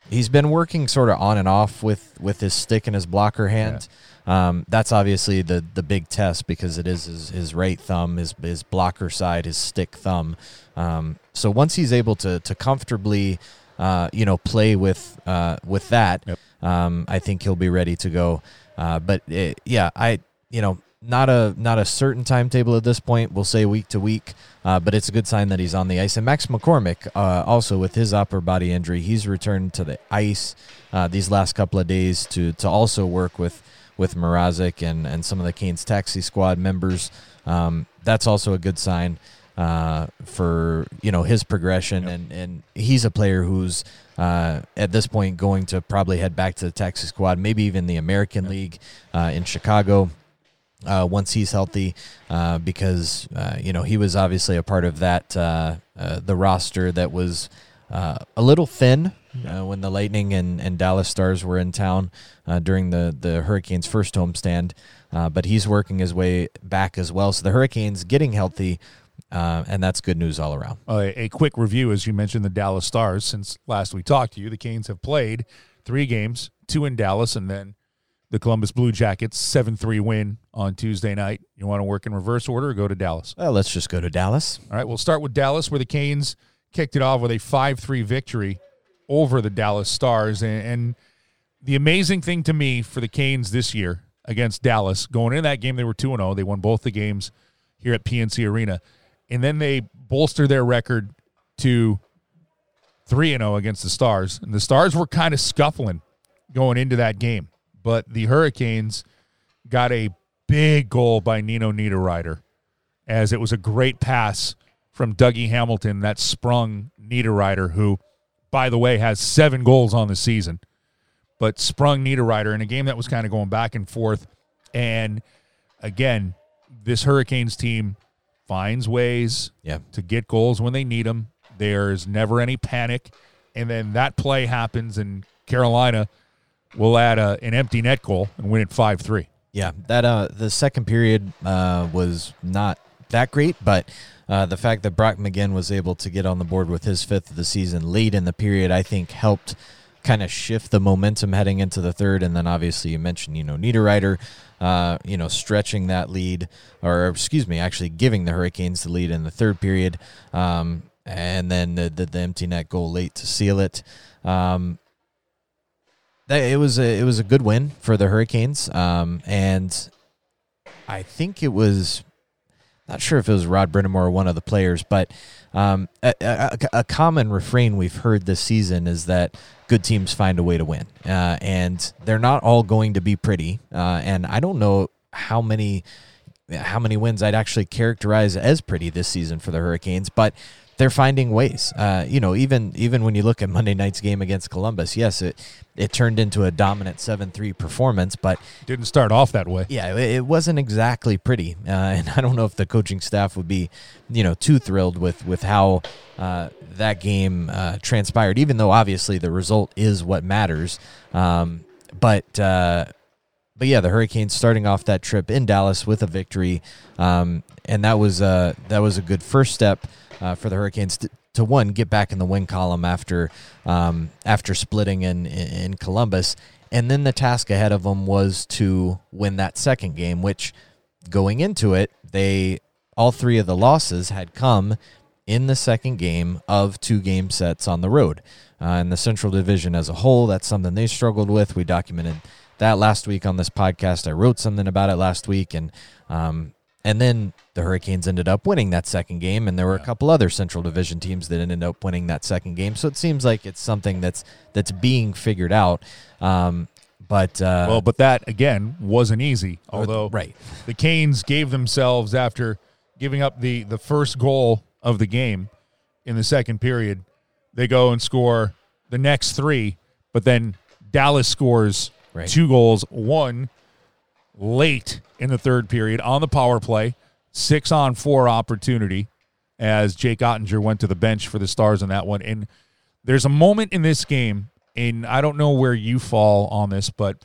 he's been working sort of on and off with with his stick and his blocker hand. Um, that's obviously the the big test because it is his, his right thumb, his his blocker side, his stick thumb. Um, so once he's able to to comfortably, uh, you know, play with uh, with that, Yep. um, I think he'll be ready to go. Uh, but it, yeah, I you know not a not a certain timetable at this point. We'll say week to week, uh, but it's a good sign that he's on the ice. And Max McCormick, uh, also with his upper body injury, he's returned to the ice uh, these last couple of days to to also work with with Mrazek and and some of the Canes taxi squad members. Um, that's also a good sign uh, for you know his progression, and and he's a player who's uh, at this point going to probably head back to the taxi squad, maybe even the American League uh, in Chicago uh, once he's healthy, uh, because uh, you know he was obviously a part of that uh, uh, the roster that was uh, a little thin when the Lightning and, and Dallas Stars were in town during the the Hurricanes' first homestand. But he's working his way back as well. So the Hurricanes getting healthy, and that's good news all around. A quick review, as you mentioned, the Dallas Stars. Since last we talked to you, the Canes have played three games, two in Dallas, and then the Columbus Blue Jackets seven three win on Tuesday night. You want to work in reverse order? Or go to Dallas. Well, let's just go to Dallas. All right, we'll start with Dallas, where the Canes kicked it off with a 5 3 victory over the Dallas Stars. And, and the amazing thing to me for the Canes this year against Dallas, going into that game, they were 2 0. They won both the games here at PNC Arena. And then they bolster their record to 3 0 against the Stars. And the Stars were kind of scuffling going into that game. But the Hurricanes got a big goal by Nino Niederreiter as it was a great pass from Dougie Hamilton that sprung Niederreiter, who, by the way, has seven goals on the season, but sprung Niederreiter in a game that was kind of going back and forth. And again, this Hurricanes team finds ways Yeah. to get goals when they need them. There's never any panic. And then that play happens, and Carolina will add a, an empty net goal and win it 5 3. Yeah, that uh, the second period uh, was not that great, but uh, the fact that Brock McGinn was able to get on the board with his fifth of the season late in the period, I think, helped kind of shift the momentum heading into the third. And then obviously you mentioned, you know, Niederreiter, uh, you know, stretching that lead, or excuse me, actually giving the Hurricanes the lead in the third period, um, and then the, the, the empty net goal late to seal it. Um, it was a it was a good win for the Hurricanes, um, and I think it was not sure if it was Rod Brind'Amour or one of the players, but um, a, a, a common refrain we've heard this season is that good teams find a way to win, uh, and they're not all going to be pretty. Uh, and I don't know how many how many wins I'd actually characterize as pretty this season for the Hurricanes, but they're finding ways. Uh, you know, even even when you look at Monday night's game against Columbus, yes, it it turned into a dominant seven three performance, but Didn't start off that way. yeah, it, it wasn't exactly pretty, uh, and I don't know if the coaching staff would be, you know, too thrilled with with how uh, that game uh, transpired. Even though obviously the result is what matters, um, but uh, but yeah, the Hurricanes starting off that trip in Dallas with a victory, um, and that was uh, that was a good first step uh, for the Hurricanes to, to one get back in the win column after um, after splitting in, in Columbus, and then the task ahead of them was to win that second game, which going into it, they all three of the losses had come in the second game of two game sets on the road. Uh, in the Central Division as a whole, that's something they struggled with. We documented that last week on this podcast. I wrote something about it last week, and um, and then the Hurricanes ended up winning that second game, and there were a couple other Central Division teams that ended up winning that second game. So it seems like it's something that's that's being figured out. Um, but uh, Well, but that again wasn't easy. or- Although right, the Canes gave themselves after giving up the the first goal of the game in the second period, they go and score the next three, but then Dallas scores Right. two goals, one late in the third period on the power play, six on four opportunity as Jake Oettinger went to the bench for the Stars in that one. And there's a moment in this game, and I don't know where you fall on this, but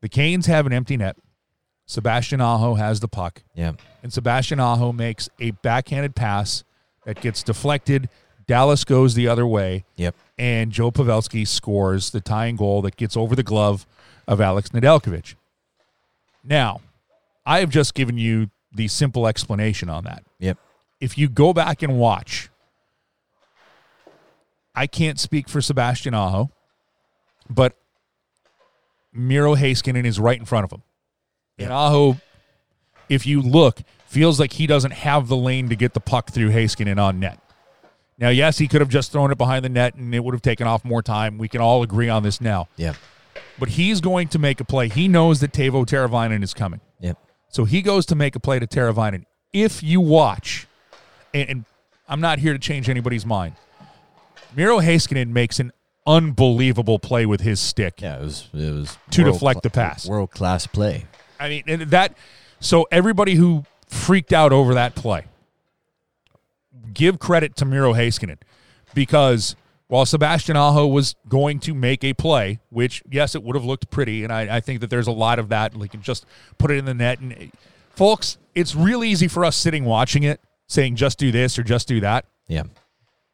the Canes have an empty net. Sebastian Aho has the puck, yeah, and Sebastian Aho makes a backhanded pass that gets deflected Dallas goes the other way, Yep. and Joe Pavelski scores the tying goal that gets over the glove of Alex Nedeljkovic. Now, I have just given you the simple explanation on that. Yep. If you go back and watch, I can't speak for Sebastian Aho, but Miro Heiskanen is right in front of him. And Aho, if you look, feels like he doesn't have the lane to get the puck through Heiskanen on net. Now, yes, he could have just thrown it behind the net and it would have taken off more time. We can all agree on this now. Yep. But he's going to make a play. He knows that Teuvo Teravainen is coming. Yep. So he goes to make a play to Teravainen. If you watch, and, and I'm not here to change anybody's mind, Miro Heiskanen makes an unbelievable play with his stick. Yeah, it was it was To deflect the pass. World class play. I mean, and that. So everybody who freaked out over that play, give credit to Miro Heiskanen because while Sebastian Aho was going to make a play, which yes, it would have looked pretty, and I, I think that there's a lot of that. Like you just put it in the net, and folks, it's real easy for us sitting watching it, saying just do this or just do that. Yeah.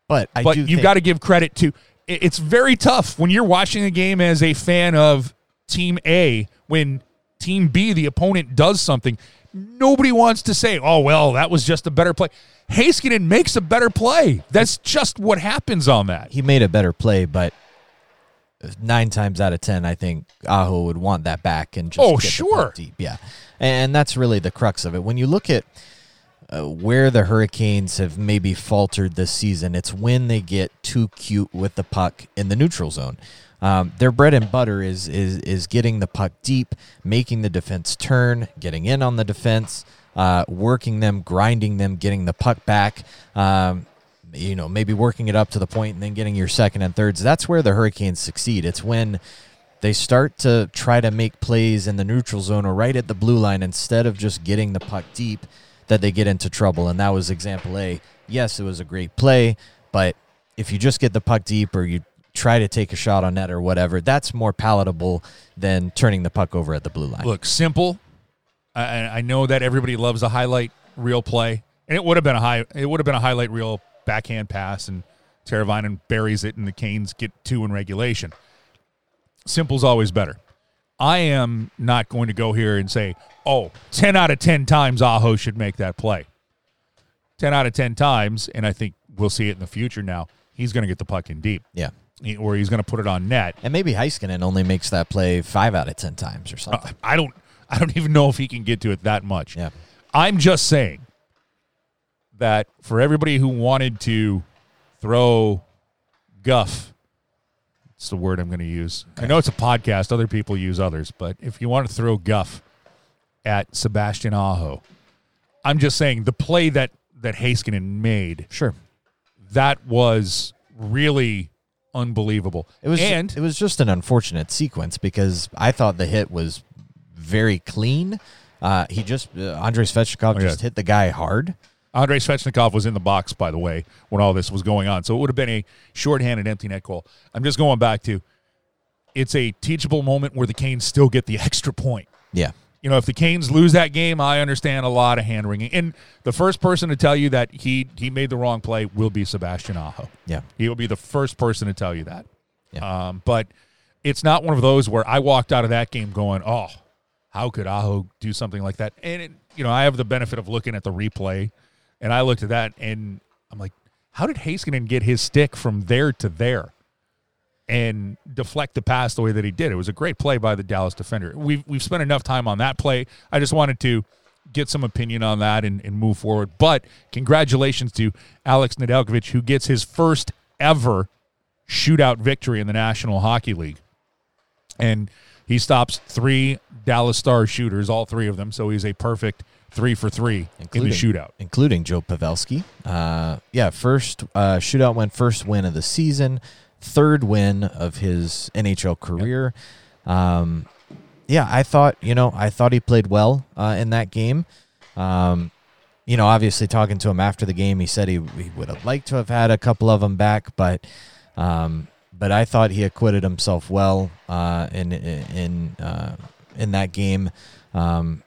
But I but do you've got to give credit to. it- It's very tough when you're watching a game as a fan of Team A when Team B, the opponent, does something. Nobody wants to say, "Oh well, that was just a better play." Heiskanen makes a better play. That's just what happens on that. he made a better play, but nine times out of ten, I think Aho would want that back and just Oh, sure. deep. Yeah, and that's really the crux of it. When you look at uh, where the Hurricanes have maybe faltered this season, it's when they get too cute with the puck in the neutral zone. Um, their bread and butter is is is getting the puck deep, making the defense turn, getting in on the defense, uh, working them, grinding them, getting the puck back. Um, you know, maybe working it up to the point and then getting your second and thirds. That's where the Hurricanes succeed. It's when they start to try to make plays in the neutral zone or right at the blue line instead of just getting the puck deep that they get into trouble. And that was example A. Yes, it was a great play, but if you just get the puck deep or you try to take a shot on net or whatever, that's more palatable than turning the puck over at the blue line. Look, simple. I, I know that everybody loves a highlight reel play, and it would have been a high. It would have been a highlight reel backhand pass, and Teravainen buries it, and the Canes get two in regulation. Simple's always better. I am not going to go here and say, oh, 10 out of 10 times Aho should make that play. 10 out of 10 times, and I think we'll see it in the future now, he's going to get the puck in deep, yeah. Or he's going to put it on net. And maybe Heiskanen only makes that play five out of 10 times or Uh, something. I don't I don't even know if he can get to it that much. yeah. I'm just saying that for everybody who wanted to throw guff, it's the word I'm going to use. I know it's a podcast, other people use others, but if you want to throw guff at Sebastian Aho, I'm just saying the play that that Heiskanen made, Sure. that was really unbelievable. It was and it was just an unfortunate sequence because I thought the hit was very clean. Uh, he just uh, Andrei Svechnikov Oh, yeah. just hit the guy hard. Andrei Svechnikov was in the box, by the way, when all this was going on. So it would have been a shorthanded empty net goal. I'm just going back to it's a teachable moment where the Canes still get the extra point. Yeah, You know, if the Canes lose that game, I understand a lot of hand wringing. And the first person to tell you that he he made the wrong play will be Sebastian Aho. yeah, He will be the first person to tell you that. Yeah. Um, but it's not one of those where I walked out of that game going, "Oh, how could Aho do something like that?" And it, you know, I have the benefit of looking at the replay, and I looked at that, and I'm like, "How did Heiskanen get his stick from there to there?" And deflect the pass the way that he did. It was a great play by the Dallas defender. We've we've spent enough time on that play. I just wanted to get some opinion on that and, and move forward. But congratulations to Alex Nedeljkovic, who gets his first ever shootout victory in the National Hockey League. And he stops three Dallas Stars shooters, all three of them. So he's a perfect three for three in the shootout. including Joe Pavelski. Uh, yeah, first uh, shootout win, first win of the season, third win of his NHL career. Um, yeah, I thought you know I thought he played well uh, in that game. Um, you know, obviously talking to him after the game, he said he, he would have liked to have had a couple of them back, but um, but I thought he acquitted himself well uh, in in uh, in that game. Um,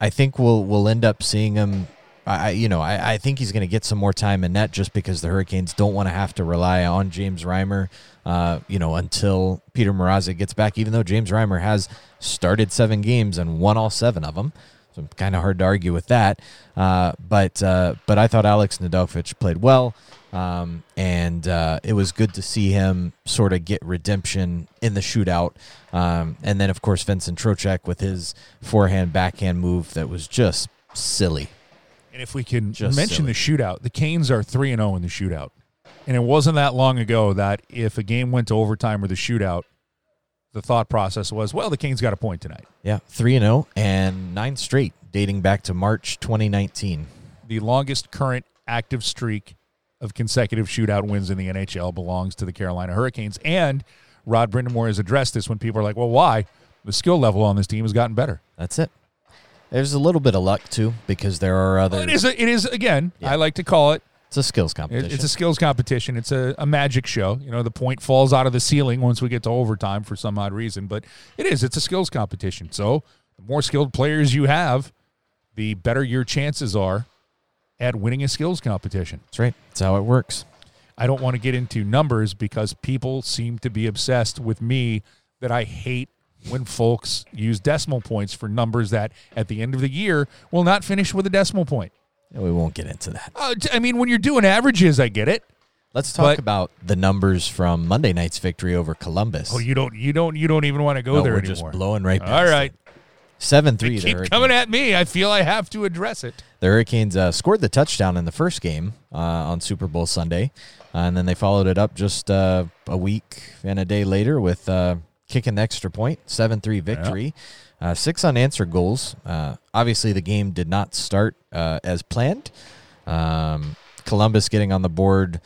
I think we'll we'll end up seeing him I, you know, I, I think he's going to get some more time in net just because the Hurricanes don't want to have to rely on James Reimer, uh, you know, until Petr Mrazek gets back. Even though James Reimer has started seven games and won all seven of them, so kind of hard to argue with that. Uh, but uh, but I thought Alex Nedeljkovic played well. Um, and uh, it was good to see him sort of get redemption in the shootout. Um, and then, of course, Vincent Trocheck with his forehand backhand move that was just silly. And if we can Just mention the shootout, the Canes are 3 and 0 in the shootout. And it wasn't that long ago that if a game went to overtime or the shootout, the thought process was, well, the Canes got a point tonight. Yeah, 3 and 0 and 9 straight dating back to March 2019. The longest current active streak of consecutive shootout wins in the NHL belongs to the Carolina Hurricanes. And Rod Brind'Amour has addressed this when people are like, well, why? The skill level on this team has gotten better. That's it. There's a little bit of luck too because there are other It is, a, it is again, Yeah. I like to call it, it's a skills it- competition. it's a skills competition. It's a, a magic show. You know, the point falls out of the ceiling once we get to overtime for some odd reason, but it is, it's a skills competition. So the more skilled players you have, the better your chances are at winning a skills competition. That's right. That's how it works. I don't want to get into numbers because people seem to be obsessed with me that I hate when folks use decimal points for numbers that at the end of the year will not finish with a decimal point. We won't get into that. Uh, I mean, when you're doing averages, I get it. Let's talk But- about the numbers from Monday night's victory over Columbus. Oh, you don't, you don't, you don't even want to go No, there we're anymore. just blowing right past All right, Seven three. Keep coming at me. I feel I have to address it. The Hurricanes uh, scored the touchdown in the first game uh, on Super Bowl Sunday, uh, and then they followed it up just uh, a week and a day later with uh, kicking the extra point, seven three victory, uh, six unanswered goals. Uh, obviously, the game did not start uh, as planned. Um, Columbus getting on the board.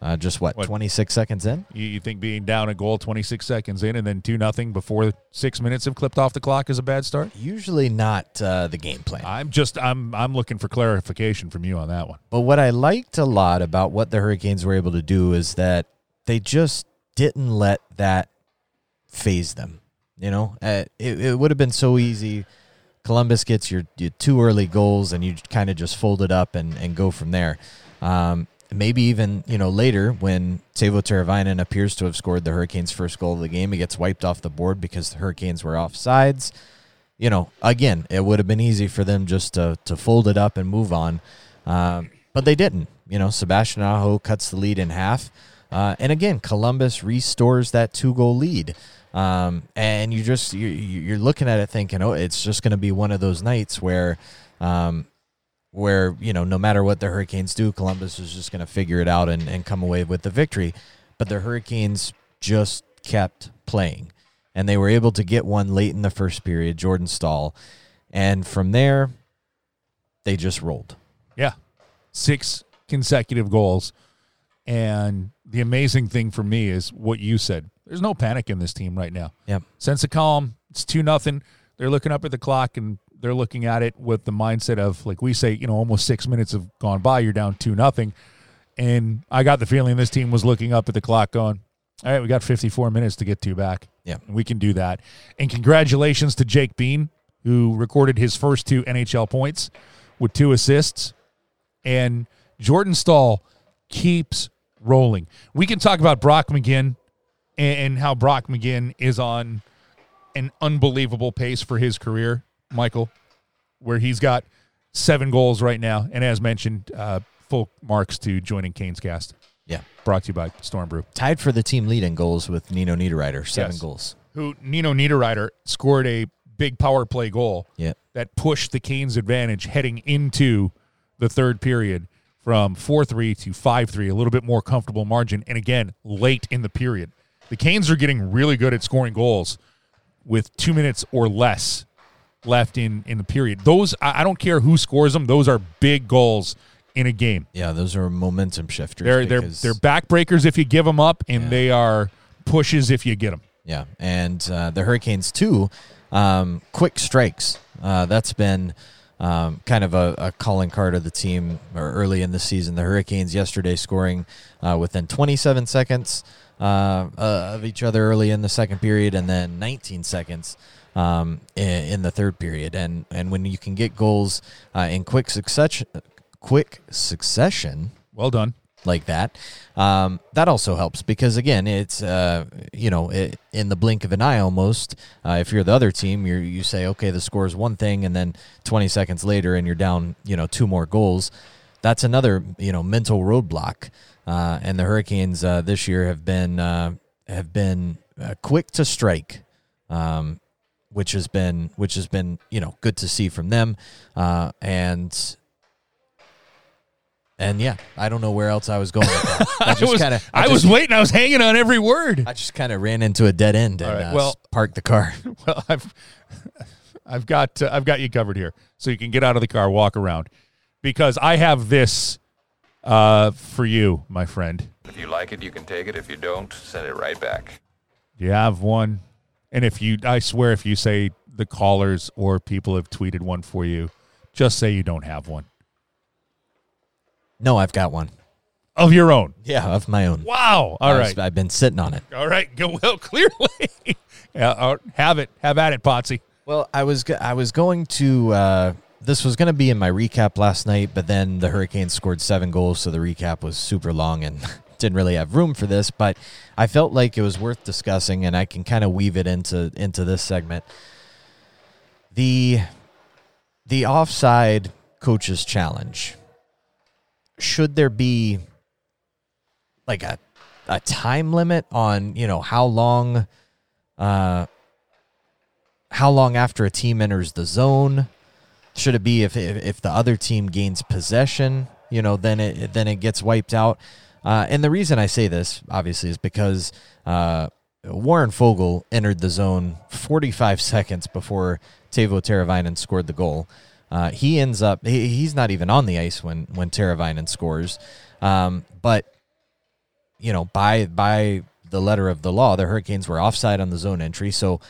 Uh, just what, What? 26 seconds in? You, you think being down a goal 26 seconds in and then two nothing before six minutes have clipped off the clock is a bad start? Usually not uh, the game plan. I'm just, I'm, I'm looking for clarification from you on that one. But what I liked a lot about what the Hurricanes were able to do is that they just didn't let that phase them. You know, uh, it, it would have been so easy. Columbus gets your, your two early goals, and you kind of just fold it up and, and go from there. Um, maybe even you know later when Teuvo Teravainen appears to have scored the Hurricanes' first goal of the game, he gets wiped off the board because the Hurricanes were off sides. You know, again, it would have been easy for them just to to fold it up and move on, um, but they didn't. You know, Sebastian Aho cuts the lead in half, uh, and again, Columbus restores that two goal lead. Um, and you just you're, you're looking at it thinking, oh, it's just going to be one of those nights where, um, where you know no matter what the Hurricanes do, Columbus is just going to figure it out and, and come away with the victory. But the Hurricanes just kept playing, and they were able to get one late in the first period, Jordan Staal, and from there, they just rolled. Yeah. Six consecutive goals. And the amazing thing for me is what you said. There's no panic in this team right now. Yep. Sense of calm. It's two nothing. They're looking up at the clock and they're looking at it with the mindset of like we say, you know, almost six minutes have gone by. You're down two nothing. And I got the feeling this team was looking up at the clock going, All right, we got 54 minutes to get two back. Yeah. And we can do that. And congratulations to Jake Bean, who recorded his first two NHL points with two assists. And Jordan Staal keeps rolling. We can talk about Brock McGinn and, and how Brock McGinn is on an unbelievable pace for his career, Michael, where he's got seven goals right now. And as mentioned, uh, full marks to joining Canes cast. Yeah. Brought to you by Storm Brew. Tied for the team lead in goals with Nino Niederreiter, seven Yes. goals. Who Nino Niederreiter scored a big power play goal Yeah. that pushed the Canes' advantage heading into the third period from 4 3 to 5 3, a little bit more comfortable margin. And again, late in the period. The Canes are getting really good at scoring goals with two minutes or less left in, in the period. Those, I, I don't care who scores them, those are big goals in a game. Yeah, those are momentum shifters. They're, they're, they're backbreakers if you give them up, and Yeah. they are pushes if you get them. Yeah, and uh, the Hurricanes too, um, quick strikes. Uh, that's been um, kind of a, a calling card of the team or early in the season. The Hurricanes yesterday scoring uh, within 27 seconds uh, uh, of each other early in the second period, and then 19 seconds um, in, in the third period. And and when you can get goals uh, in quick succession, quick succession Well done. Like that, um, that also helps because again, it's uh, you know it, in the blink of an eye almost. Uh, if you're the other team, you you say okay, the score is one thing, and then 20 seconds later, and you're down you know two more goals. That's another you know mental roadblock. Uh, and the Hurricanes uh, this year have been uh, have been uh, quick to strike. Um, which has been which has been you know good to see from them, and and yeah, I don't know where else I was going. With that. I I was, kind of I, was waiting. I was hanging on every word. I just kind of ran into a dead end and All right, uh, well- s- parked the car. well, I've I've got uh, I've got you covered here, so you can get out of the car, walk around, because I have this uh, for you, my friend. If you like it, you can take it. If you don't, send it right back. You have one, and if you, I swear, if you say the callers or people have tweeted one for you, just say you don't have one No, I've got one. of your own. Yeah, of my own. Wow! All I right, was- I've been sitting on it. all right. Go well. Clearly, yeah, uh, have it. Have at it, Potsy. Well, I was go- I was going to. Uh, this was going to be in my recap last night, but then the Hurricanes scored seven goals, so the recap was super long and didn't really have room for this. But I felt like it was worth discussing, and I can kind of weave it into into this segment. The the offside coaches challenge. Should there be like a a time limit on you know how long? Uh, how long after a team enters the zone should it be if if, if the other team gains possession you know then it then it gets wiped out uh, and the reason I say this obviously is because uh, Warren Foegele entered the zone 45 seconds before Teuvo Teravainen scored the goal. Uh, he ends up he, he's not even on the ice when when Teravainen scores, um, but you know by by the letter of the law, the Hurricanes were offside on the zone entry, so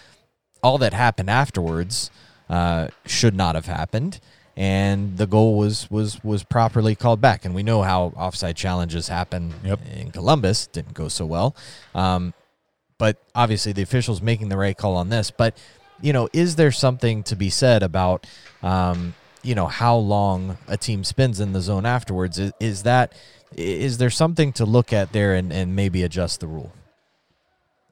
all that happened afterwards uh, should not have happened, and the goal was was was properly called back. And we know how offside challenges happen Yep. in Columbus didn't go so well, um, but obviously the officials making the right call on this. But you know, is there something to be said about um, you know how long a team spends in the zone afterwards? Is, is that is there something to look at there and, and maybe adjust the rule?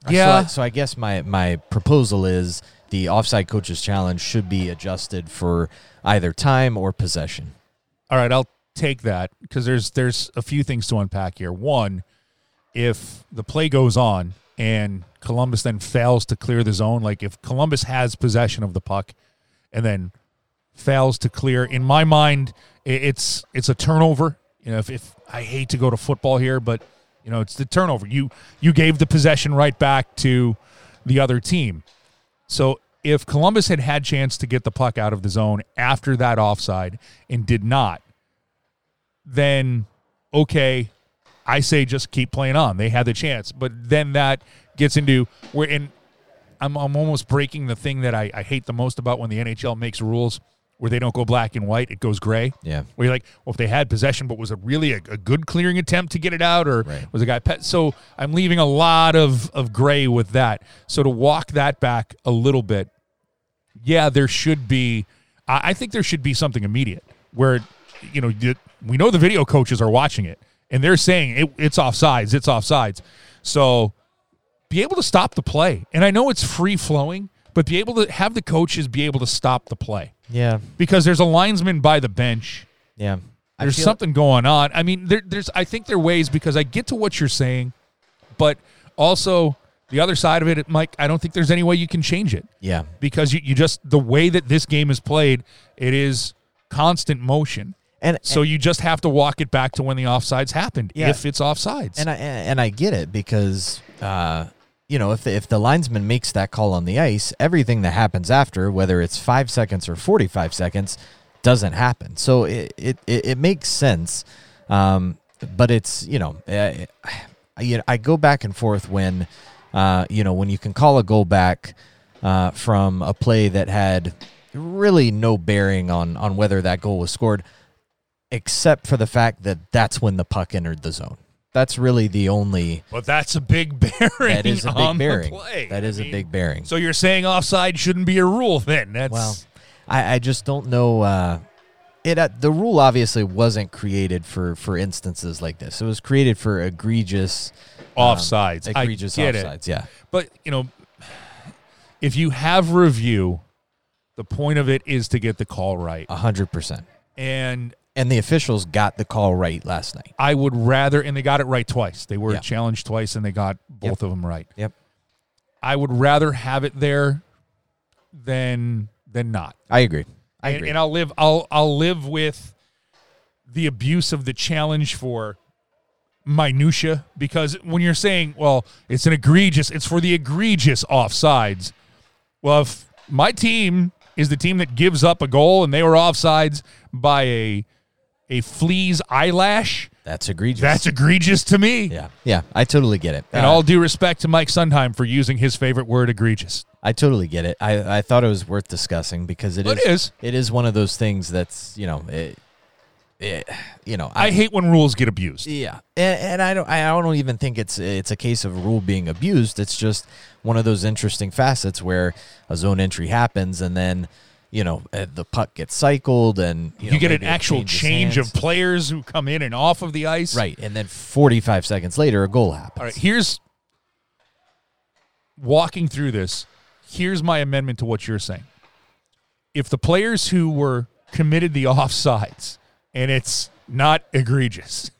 Yeah. So I, so I guess my my proposal is the offside coaches challenge should be adjusted for either time or possession. All right, I'll take that because there's there's a few things to unpack here. One, if the play goes on and Columbus then fails to clear the zone, like if Columbus has possession of the puck and then fails to clear, in my mind, it's it's a turnover. You know, if, if I hate to go to football here, but you know, it's the turnover. You you gave the possession right back to the other team. So if Columbus had had chance to get the puck out of the zone after that offside and did not, then okay, I say just keep playing on. They had the chance, but then that gets into where in I'm I'm almost breaking the thing that I, I hate the most about when the NHL makes rules where they don't go black and white, it goes gray. Yeah. Where you're like, well, if they had possession, but was it really a, a good clearing attempt to get it out, or Right. was a guy pet? So I'm leaving a lot of of gray with that. So to walk that back a little bit, yeah, there should be. I I think there should be something immediate where, you know, you- we know the video coaches are watching it and they're saying it, it's offsides, it's offsides. So be able to stop the play. And I know it's free flowing, but be able to have the coaches be able to stop the play Yeah. because there's a linesman by the bench. Yeah. I There's something going on. I mean, there, there's. I think there are ways because I get to what you're saying, but also the other side of it, Mike. I don't think there's any way you can change it Yeah. because you, you just the way that this game is played, it is constant motion. And So you just have to walk it back to when the offsides happened, Yeah. if it's offsides. and I and I get it because uh, you know if the, if the linesman makes that call on the ice, everything that happens after, whether it's five seconds or forty five seconds, doesn't happen. So it it, it, makes sense, um, but it's you know I, I, I go back and forth when uh, you know when you can call a goal back uh, from a play that had really no bearing on on whether that goal was scored except for the fact that that's when the puck entered the zone. That's really the only. but that's a big bearing. That is a big bearing. That is I a mean, big bearing. So you're saying offside shouldn't be a rule then? That's well, I, I just don't know. Uh, it uh, the rule obviously wasn't created for for instances like this. It was created for egregious um, Offsides. I egregious get it. offsides. Yeah, But, you know, if you have review, the point of it is to get the call right. a hundred percent. And And the officials got the call right last night. I would rather, and they got it right twice. They were Yeah. challenged twice and they got both of them right. Yep. I would rather have it there than than not. I agree. I and, agree. and I'll live I'll I'll live with the abuse of the challenge for minutia because when you're saying, well, it's an egregious, it's for the egregious offsides. Well, if my team is the team that gives up a goal and they were offsides by a a flea's eyelash, That's egregious. that's egregious to me. yeah, yeah. I totally get it. And Uh, all due respect to Mike Sundheim for using his favorite word, egregious. I totally get it. I, I thought it was worth discussing because it It is, is. it is one of those things that's you know it, it you know I hate when rules get abused. Yeah, and, and I don't. I don't even think it's it's a case of a rule being abused. It's just one of those interesting facets where a zone entry happens, and then you know uh, the puck gets cycled, and you, You, know, get an actual change hands. of players who come in and off of the ice. right, and then forty five seconds later, a goal happens. All right, here's walking through this. Here's my amendment to what you're saying. If the players who were committed the offsides, and it's not egregious,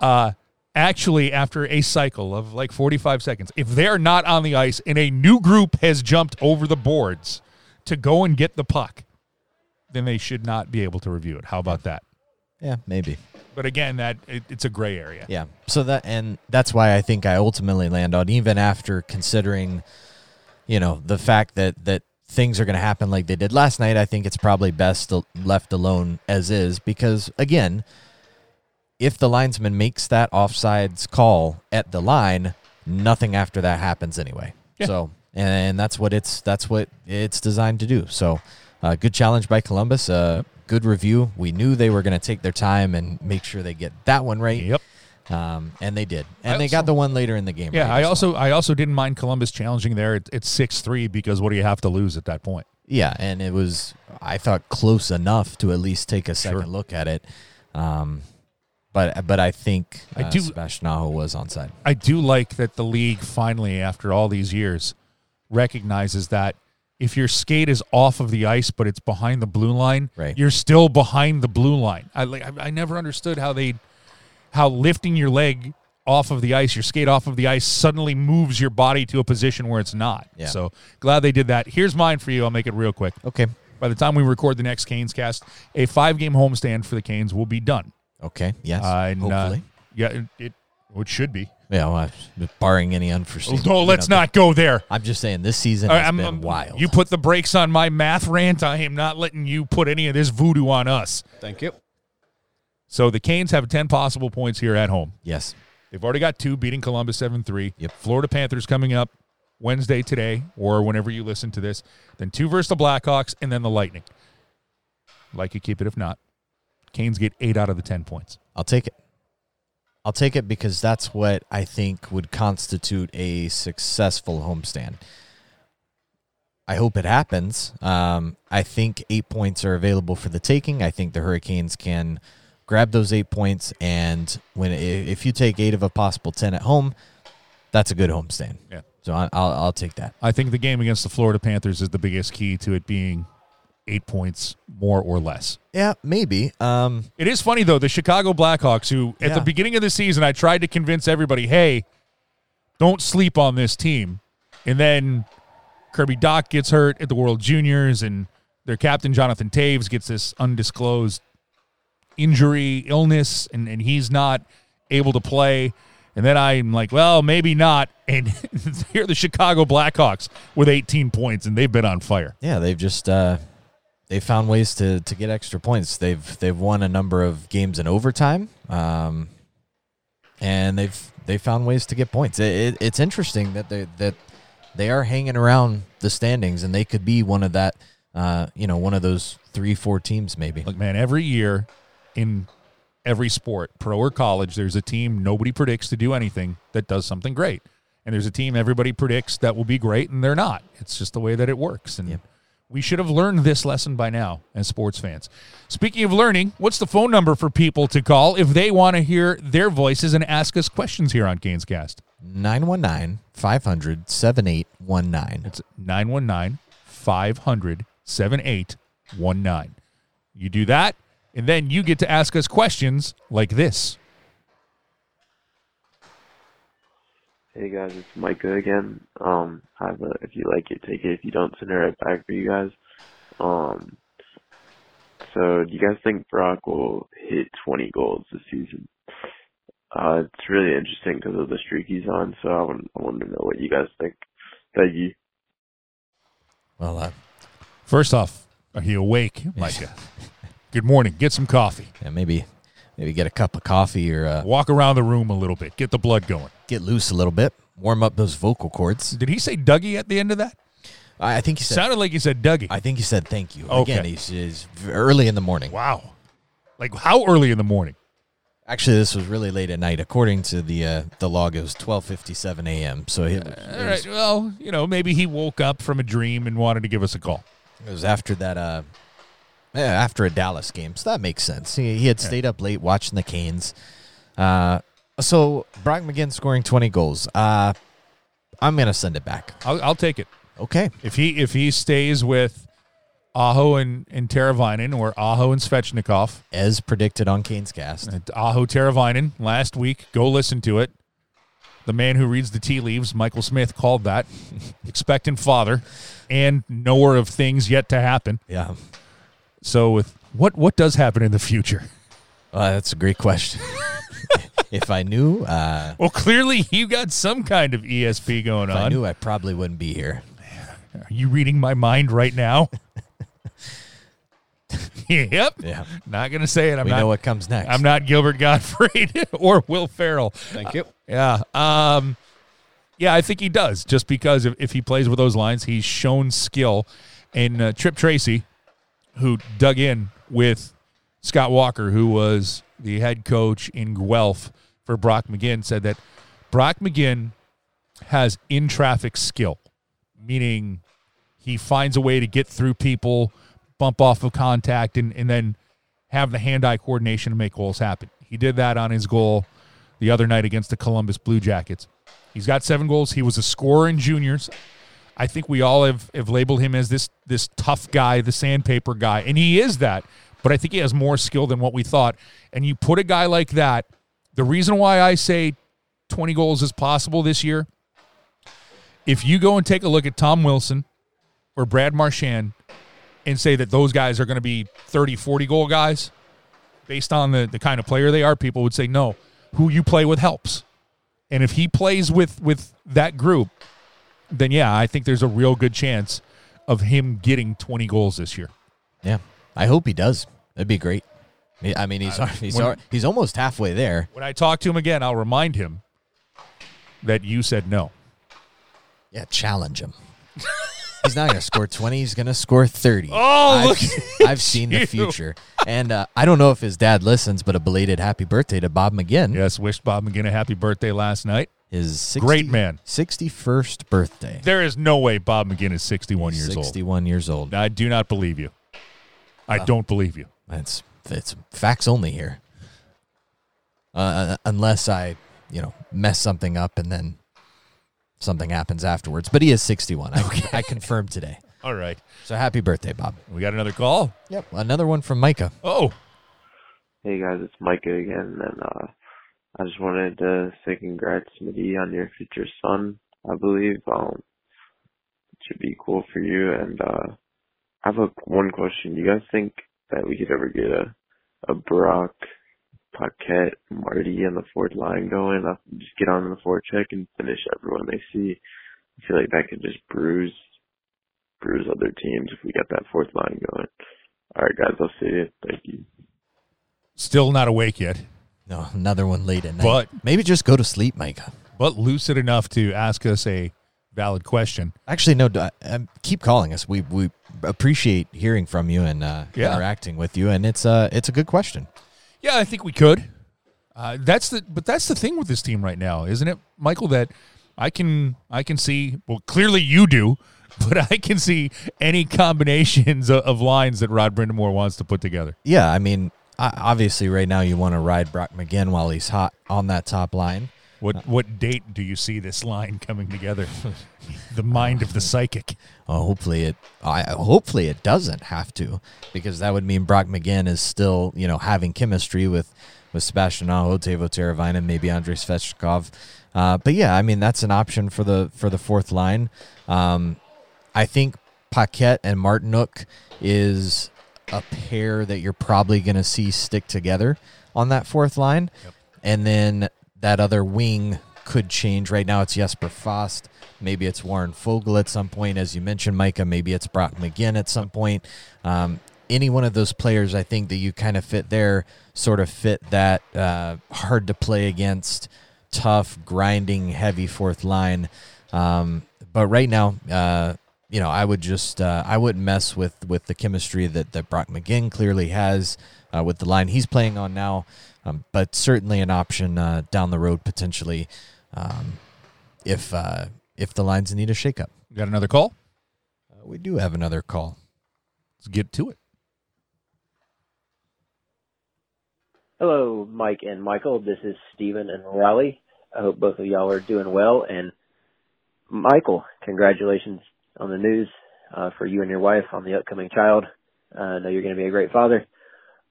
uh, actually after a cycle of like 45 seconds, if they're not on the ice and a new group has jumped over the boards to go and get the puck, then they should not be able to review it. How about that? Yeah, maybe. But again, that it, it's a gray area. Yeah. So that and that's why I think I ultimately land on even after considering, you know, the fact that that things are going to happen like they did last night. I think it's probably best to left alone as is because again, if the linesman makes that offsides call at the line, nothing after that happens anyway. Yeah. So and that's what it's that's what it's designed to do. So, uh, good challenge by Columbus. Uh, Good review. We knew they were going to take their time and make sure they get that one right. Yep. Um, and they did, and I they also- got the one later in the game. Yeah, right I also I also didn't mind Columbus challenging there. It, it's six three because what do you have to lose at that point? yeah, and it was I thought close enough to at least take a second Sure. look at it. Um, but but I think I uh, do- Sebastian Aho was onside. I do like that the league finally, after all these years, recognizes that if your skate is off of the ice but it's behind the blue line, Right. you're still behind the blue line. I like I, I never understood how they how lifting your leg off of the ice, your skate off of the ice, suddenly moves your body to a position where it's not. Yeah. So glad they did that. Here's mine for you. I'll make it real quick. Okay, By the time we record the next Canes cast, a five game homestand for the Canes will be done. okay, yes, Uh, and, uh, hopefully. yeah, it, it, it should be. yeah, well, barring any unforeseen. Oh, no, let's know, not go there. I'm just saying this season has I'm- been I'm- wild. You put the brakes on my math rant. I am not letting you put any of this voodoo on us. Thank you. So the Canes have 10 possible points here at home. yes, They've already got two, beating Columbus 7 3. Yep. Florida Panthers coming up Wednesday today, or whenever you listen to this. Then two versus the Blackhawks, and then the Lightning. Like you keep it if not. Canes get eight out of the 10 points. I'll take it. I'll take it because that's what I think would constitute a successful homestand. I hope it happens. Um, I think eight points are available for the taking. I think the Hurricanes can grab those eight points, and when if you take eight of a possible ten at home, that's a good homestand. Yeah. So I'll I'll take that. I think the game against the Florida Panthers is the biggest key to it being eight points more or less. Yeah, maybe. Um, It is funny though, the Chicago Blackhawks, who at Yeah. the beginning of the season I tried to convince everybody, hey, don't sleep on this team. And then Kirby Dach gets hurt at the World Juniors, and their captain Jonathan Toews gets this undisclosed injury, illness, and, and he's not able to play. And then I'm like, well, maybe not. And here are the Chicago Blackhawks with 18 points, and they've been on fire. yeah, they've just uh, they found ways to to get extra points. They've they've won a number of games in overtime, um, and they've they found ways to get points. It, it, it's interesting that they that they are hanging around the standings, and they could be one of that, uh, you know, one of those three four teams maybe. Look, man, every year in every sport, pro or college, there's a team nobody predicts to do anything that does something great. And there's a team everybody predicts that will be great and they're not. It's just the way that it works. And Yep. We should have learned this lesson by now as sports fans. Speaking of learning, what's the phone number for people to call if they want to hear their voices and ask us questions here on Canes Cast? 919 500 7819. It's 919 500 7819. You do that, and then you get to ask us questions like this. Hey guys, it's Micah again. Um, I have a, if you like it, take it. If you don't, send it right back for you guys. Um, so do you guys think Brock will hit 20 goals this season? Uh, it's really interesting because of the streak he's on. So I want, I want to know what you guys think. Thank you. Well, uh, First off, are you awake, Micah? Good morning. Get some coffee. yeah, maybe maybe get a cup of coffee or uh, Walk around the room a little bit. Get the blood going. get loose a little bit, warm up those vocal cords. Did he say Dougie at the end of that? I, I think he said. Sounded like he said Dougie. I think he said thank you. Okay. Again, he's, he's early in the morning. wow. Like how early in the morning? Actually, this was really late at night. According to the uh, the log, it was twelve fifty seven a.m. So it, All right. Well, you know, maybe he woke up from a dream and wanted to give us a call. it was after that. Uh, yeah, after a Dallas game, so that makes sense. He, he had stayed up late watching the Canes. Uh, so Brock McGinn scoring twenty goals. Uh, I'm gonna send it back. I'll, I'll take it. Okay. If he if he stays with Aho and, and Teravainen or Aho and Svechnikov, As predicted on Canes Cast. Aho Teravainen last week, go listen to it. The man who reads the tea leaves, Michael Smith, called that expectant father and knower of things yet to happen. Yeah. So with what what does happen in the future? Well, that's a great question. if I knew, uh, Well, clearly you got some kind of ESP going on. I knew, I probably wouldn't be here. Are you reading my mind right now? yep. Yeah. Not gonna say it. I'm we not. know what comes next. I'm not Gilbert Gottfried or Will Ferrell. Thank you. Yeah. Um, yeah, I think he does. Just because if, if he plays with those lines, he's shown skill. And uh, Tripp Tracy, who dug in with Scott Walker, who was the head coach in Guelph for Brock McGinn, said that Brock McGinn has in traffic skill, meaning he finds a way to get through people, bump off of contact, and, and then have the hand eye coordination to make goals happen. He did that on his goal the other night against the Columbus Blue Jackets. He's got seven goals. He was a scorer in juniors. I think we all have, have labeled him as this this tough guy, the sandpaper guy, and he is that. But I think he has more skill than what we thought. And you put a guy like that. The reason why I say 20 goals is possible this year, if you go and take a look at Tom Wilson or Brad Marchand and say that those guys are going to be 30, 40 goal guys based on the, the kind of player they are, people would say no. Who you play with helps. And if he plays with with that group, then yeah, I think there's a real good chance of him getting 20 goals this year. Yeah, I hope he does. That'd be great. I mean, he's he's when- he's almost halfway there. When I talk to him again, I'll remind him that you said no. Yeah, challenge him. he's not going to score twenty. He's going to score thirty. Oh, I've, look I've seen the future, and uh, I don't know if his dad listens, but a belated happy birthday to Bob McGinn. Yes, wished Bob McGinn a happy birthday last night. His 60, Great man. sixty-first birthday. There is no way Bob McGinn is 61 years old. Sixty-one years old. I do not believe you. I don't believe you. That's it's facts only here. Uh, unless I, you know, mess something up and then something happens afterwards. But he is 61. I, I confirmed today. All right. So happy birthday, Bob. We got another call. Yep. Another one from Micah. Oh, Hey guys, it's Micah again, and uh, I just wanted to say congrats, Smitty, on your future son. I believe um, it should be cool for you. And uh, I have a one question. Do you guys think that we could ever get a a Brock, Paquette, Marty on the fourth line going? Uh, just get on the forecheck and finish everyone they see. I feel like that could just bruise bruise other teams if we got that fourth line going. All right, guys, I'll see you. Thank you. still not awake yet, No, another one late at night. But- maybe just go to sleep, Micah. but lucid enough to ask us a valid question. Actually, no. d- Um, keep calling us. We we appreciate hearing from you and uh, Yeah. interacting with you, and it's uh it's a good question. Yeah, I think we could. Uh, that's the but that's the thing with this team right now, isn't it, Michael? That I can I can see. Well, clearly you do. but I can see any combinations of, of lines that Rod Brind'Amour wants to put together. Yeah, I mean, obviously, right now you want to ride Brock McGinn while he's hot on that top line. What what date do you see this line coming together? the mind of the psychic. Oh, hopefully it. I hopefully it doesn't have to, because that would mean Brock McGinn is still, you know, having chemistry with with Sebastian Aho, Teuvo Teravainen, maybe Andrei Svechnikov. Uh, but yeah, I mean that's an option for the for the fourth line. Um, I think Paquette and Martinook is a pair that you're probably going to see stick together on that fourth line, and then that other wing could change. Right now, it's Jesper Fast. Maybe it's Warren Foegele at some point, as you mentioned, Micah. Maybe it's Brock McGinn at some point. Um, any one of those players, I think that you kind of fit there, sort of fit that uh, hard to play against, tough, grinding, heavy fourth line. Um, but right now, uh, you know, I would just uh, I wouldn't mess with with the chemistry that that Brock McGinn clearly has uh, with the line he's playing on now. Um, but certainly an option uh, down the road potentially um, if uh, if the lines need a shakeup. Got another call? Uh, we do have another call. Let's get to it. Hello, Mike and Michael. This is Steven and Raleigh. I hope both of y'all are doing well. And Michael, congratulations on the news uh, for you and your wife on the upcoming child. Uh, I know you're going to be a great father.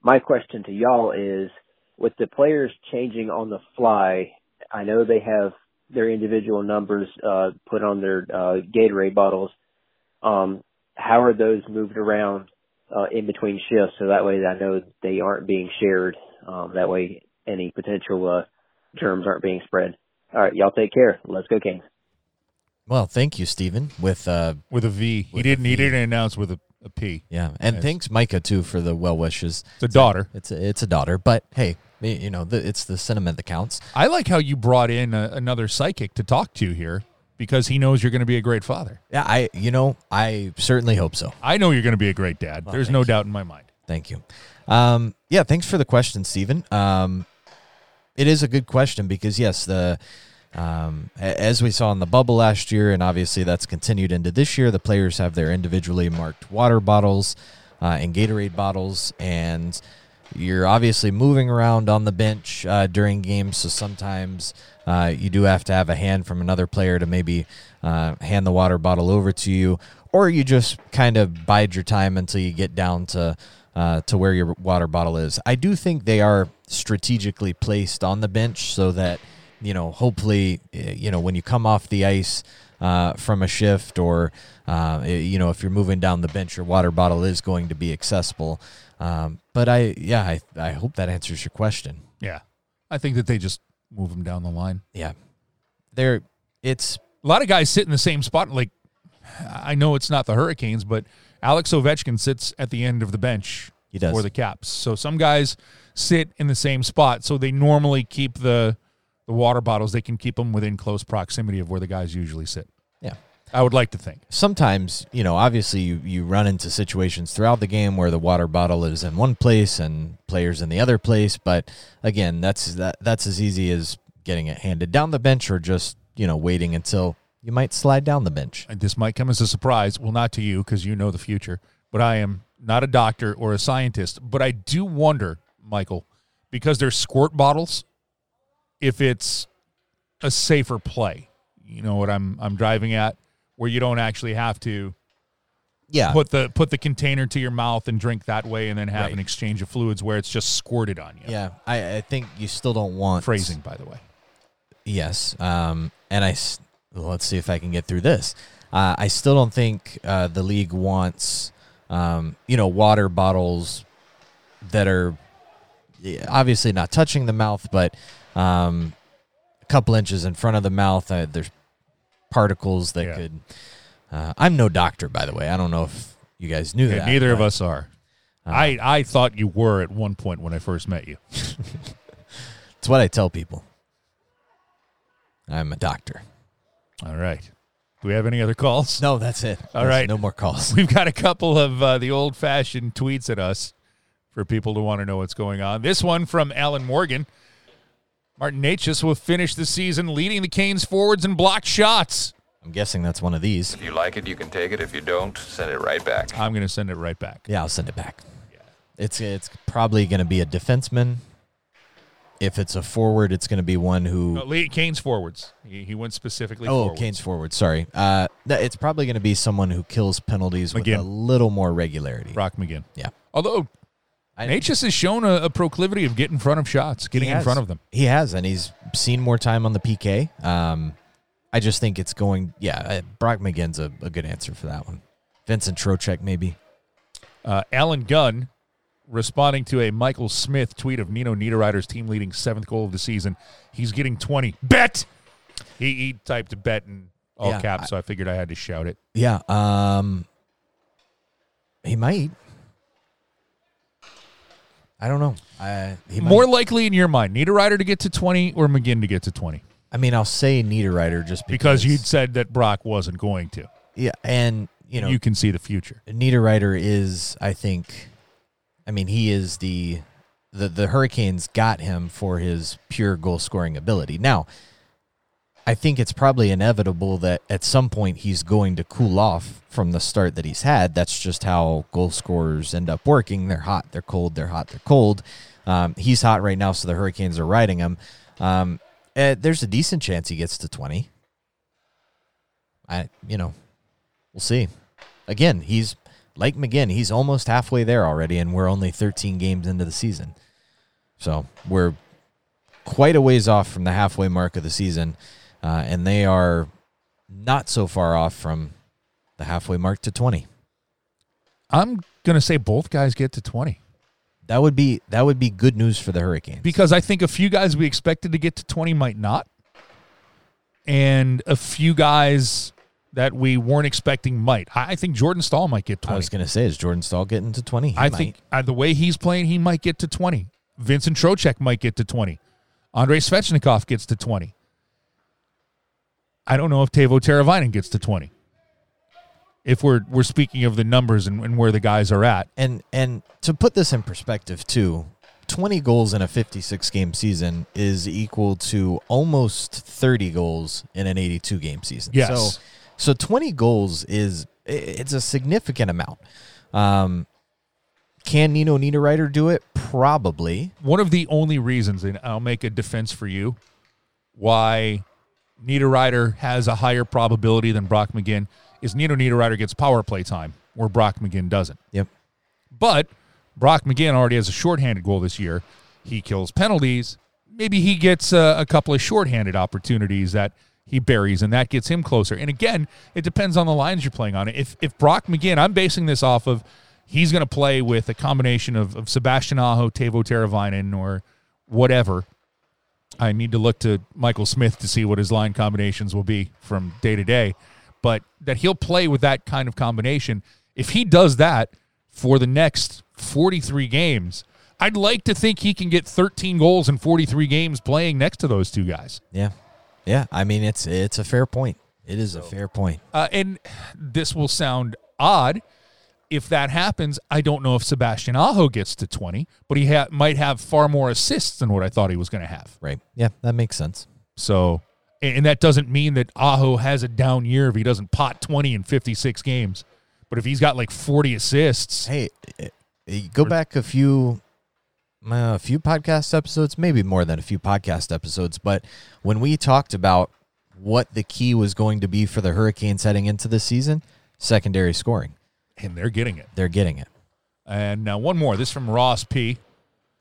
My question to y'all is, with the players changing on the fly, I know they have their individual numbers uh, put on their uh, Gatorade bottles. Um, how are those moved around uh, in between shifts so that way I know they aren't being shared? Um, that way any potential uh, germs aren't being spread. All right, y'all take care. Let's go, Kings. Well, thank you, Stephen. With uh, With a V. He With a didn't he didn't announce with a, a P. yeah, and Yes. thanks Micah too for the well wishes. It's a daughter. It's a, it's a daughter, but hey, you know, the, it's the sentiment that counts. I like how you brought in a, another psychic to talk to here because he knows you're going to be a great father. Yeah, I you know, I certainly hope so. I know you're going to be a great dad. Well, There's no you. doubt in my mind. Thank you. Um, yeah, thanks for the question, Stephen. Um, it is a good question because yes, the um, as we saw in the bubble last year, and obviously that's continued into this year. The players have their individually marked water bottles uh, and Gatorade bottles, and you're obviously moving around on the bench uh, during games. So sometimes uh, you do have to have a hand from another player to maybe uh, hand the water bottle over to you, or you just kind of bide your time until you get down to uh, to where your water bottle is. I do think they are strategically placed on the bench so that you know hopefully eh, you know when you come off the ice uh, from a shift or uh, eh, you know if you're moving down the bench your water bottle is going to be accessible um, but i yeah I, I hope that answers your question Yeah. I think that they just move them down the line. yeah there it's A lot of guys sit in the same spot. Like, I know it's not the Hurricanes, but Alex Ovechkin sits at the end of the bench He does. for the Caps. So some guys sit in the same spot. So they normally keep the the water bottles. They can keep them within close proximity of where the guys usually sit. yeah I would like to think. sometimes you know obviously you, you run into situations throughout the game where the water bottle is in one place and players in the other place but again that's that that's as easy as getting it handed down the bench or just you know waiting until you might slide down the bench And this might come as a surprise. Well, not to you because you know the future, but I am not a doctor or a scientist. But I do wonder, Michael, because they're squirt bottles, if it's a safer play. You know what I'm I'm driving at, where you don't actually have to yeah put the put the container to your mouth and drink that way, and then have Right. an exchange of fluids where it's just squirted on you. yeah I, I think you still don't want Phrasing, by the way. Yes. Um, and I well, let's see if I can get through this. Uh, I still don't think uh, the league wants, um, you know, water bottles that are obviously not touching the mouth, but um, a couple inches in front of the mouth. Uh, there's particles that Yeah. could. Uh, I'm no doctor, by the way. I don't know if you guys knew Yeah, that. neither of us are. uh, I I thought you were at one point when I first met you. It's what I tell people. I'm a doctor. All right. Do we have any other calls? No, that's it. All right. No more calls. We've got a couple of uh, the old fashioned tweets at us for people to want to know what's going on. This one from Alan Morgan. Martin Necas will finish the season leading the Canes forwards in blocked shots. I'm guessing that's one of these. If you like it, you can take it. If you don't, send it right back. I'm going to send it right back. Yeah, I'll send it back. Yeah. It's it's probably going to be a defenseman. If it's a forward, it's going to be one who. No, Lee, Kane's forwards. He, he went specifically. oh, forwards. Kane's forward. Sorry. Uh, it's probably going to be someone who kills penalties with a little more regularity. Brock McGinn. Yeah. Although I- Necas has shown a, a proclivity of getting in front of shots, getting in front of them. He has, and he's seen more time on the PK. Um, I just think it's going. Yeah, uh, Brock McGinn's a, a good answer for that one. Vincent Trocheck, maybe. Uh, Alan Gunn responding to a Michael Smith tweet of Nino Niederreiter's team leading seventh goal of the season. He's getting 20. Bet! He, he typed bet in all Yeah, caps, I- so I figured I had to shout it. Yeah. Um, he might. I don't know. I he might. More likely in your mind, Niederreiter to get to 20 or McGinn to get to 20? I mean, I'll say Niederreiter just because, Because you'd said that Brock wasn't going to. yeah, and you know you can see the future. Niederreiter is, I think, I mean, he is the the the Hurricanes got him for his pure goal scoring ability. Now, I think it's probably inevitable that at some point he's going to cool off from the start that he's had. That's just how goal scorers end up working. They're hot, they're cold, they're hot, they're cold. Um, he's hot right now, so the Hurricanes are riding him. Um, eh, there's a decent chance he gets to twenty. I, you know, we'll see. Again, he's like McGinn. He's almost halfway there already, and we're only 13 games into the season. So we're quite a ways off from the halfway mark of the season, uh, and they are not so far off from the halfway mark to 20. I'm going to say both guys get to 20 That would be that would be good news for the Hurricanes. because I think a few guys we expected to get to 20 might not. And a few guys that we weren't expecting might. I think Jordan Staal might get 20. I 20. was going to say, is Jordan Staal getting to 20? He I might. think uh, the way he's playing, he might get to 20. Vincent Trocheck might get to 20. Andrei Svechnikov gets to 20. I don't know if Teuvo Teravainen gets to 20. If we're we're speaking of the numbers and, and where the guys are at. and and to put this in perspective too 20 goals in a 56 game season is equal to almost 30 goals in an 82 game season Yes. so so 20 goals is it's a significant amount um can Nino Niederreiter do it? Probably. One of the only reasons, and I'll make a defense for you, why Niederreiter has a higher probability than Brock McGinn is Nino Niederreiter gets power play time where Brock McGinn doesn't. Yep. But Brock McGinn already has a shorthanded goal this year. He kills penalties. Maybe he gets a, a couple of shorthanded opportunities that he buries, and that gets him closer. And again, it depends on the lines you're playing on. If if Brock McGinn, I'm basing this off of he's going to play with a combination of, of Sebastian Aho, Teuvo Teravainen, or whatever. I need to look to Michael Smith to see what his line combinations will be from day to day. But that he'll play with that kind of combination. If he does that for the next 43 games, I'd like to think he can get 13 goals in 43 games playing next to those two guys. Yeah. Yeah. I mean, it's it's a fair point. It is a fair point. Uh, and this will sound odd. If that happens, I don't know if Sebastian Aho gets to 20, but he ha- might have far more assists than what I thought he was going to have. Right. Yeah, that makes sense. So, and that doesn't mean that Aho has a down year if he doesn't pot 20 in 56 games. But if he's got like 40 assists, Hey, eh, eh, go back a few uh, a few podcast episodes, maybe more than a few podcast episodes, but when we talked about what the key was going to be for the Hurricanes heading into the season, secondary scoring. And they're getting it. They're getting it. And now one more. This from Ross P.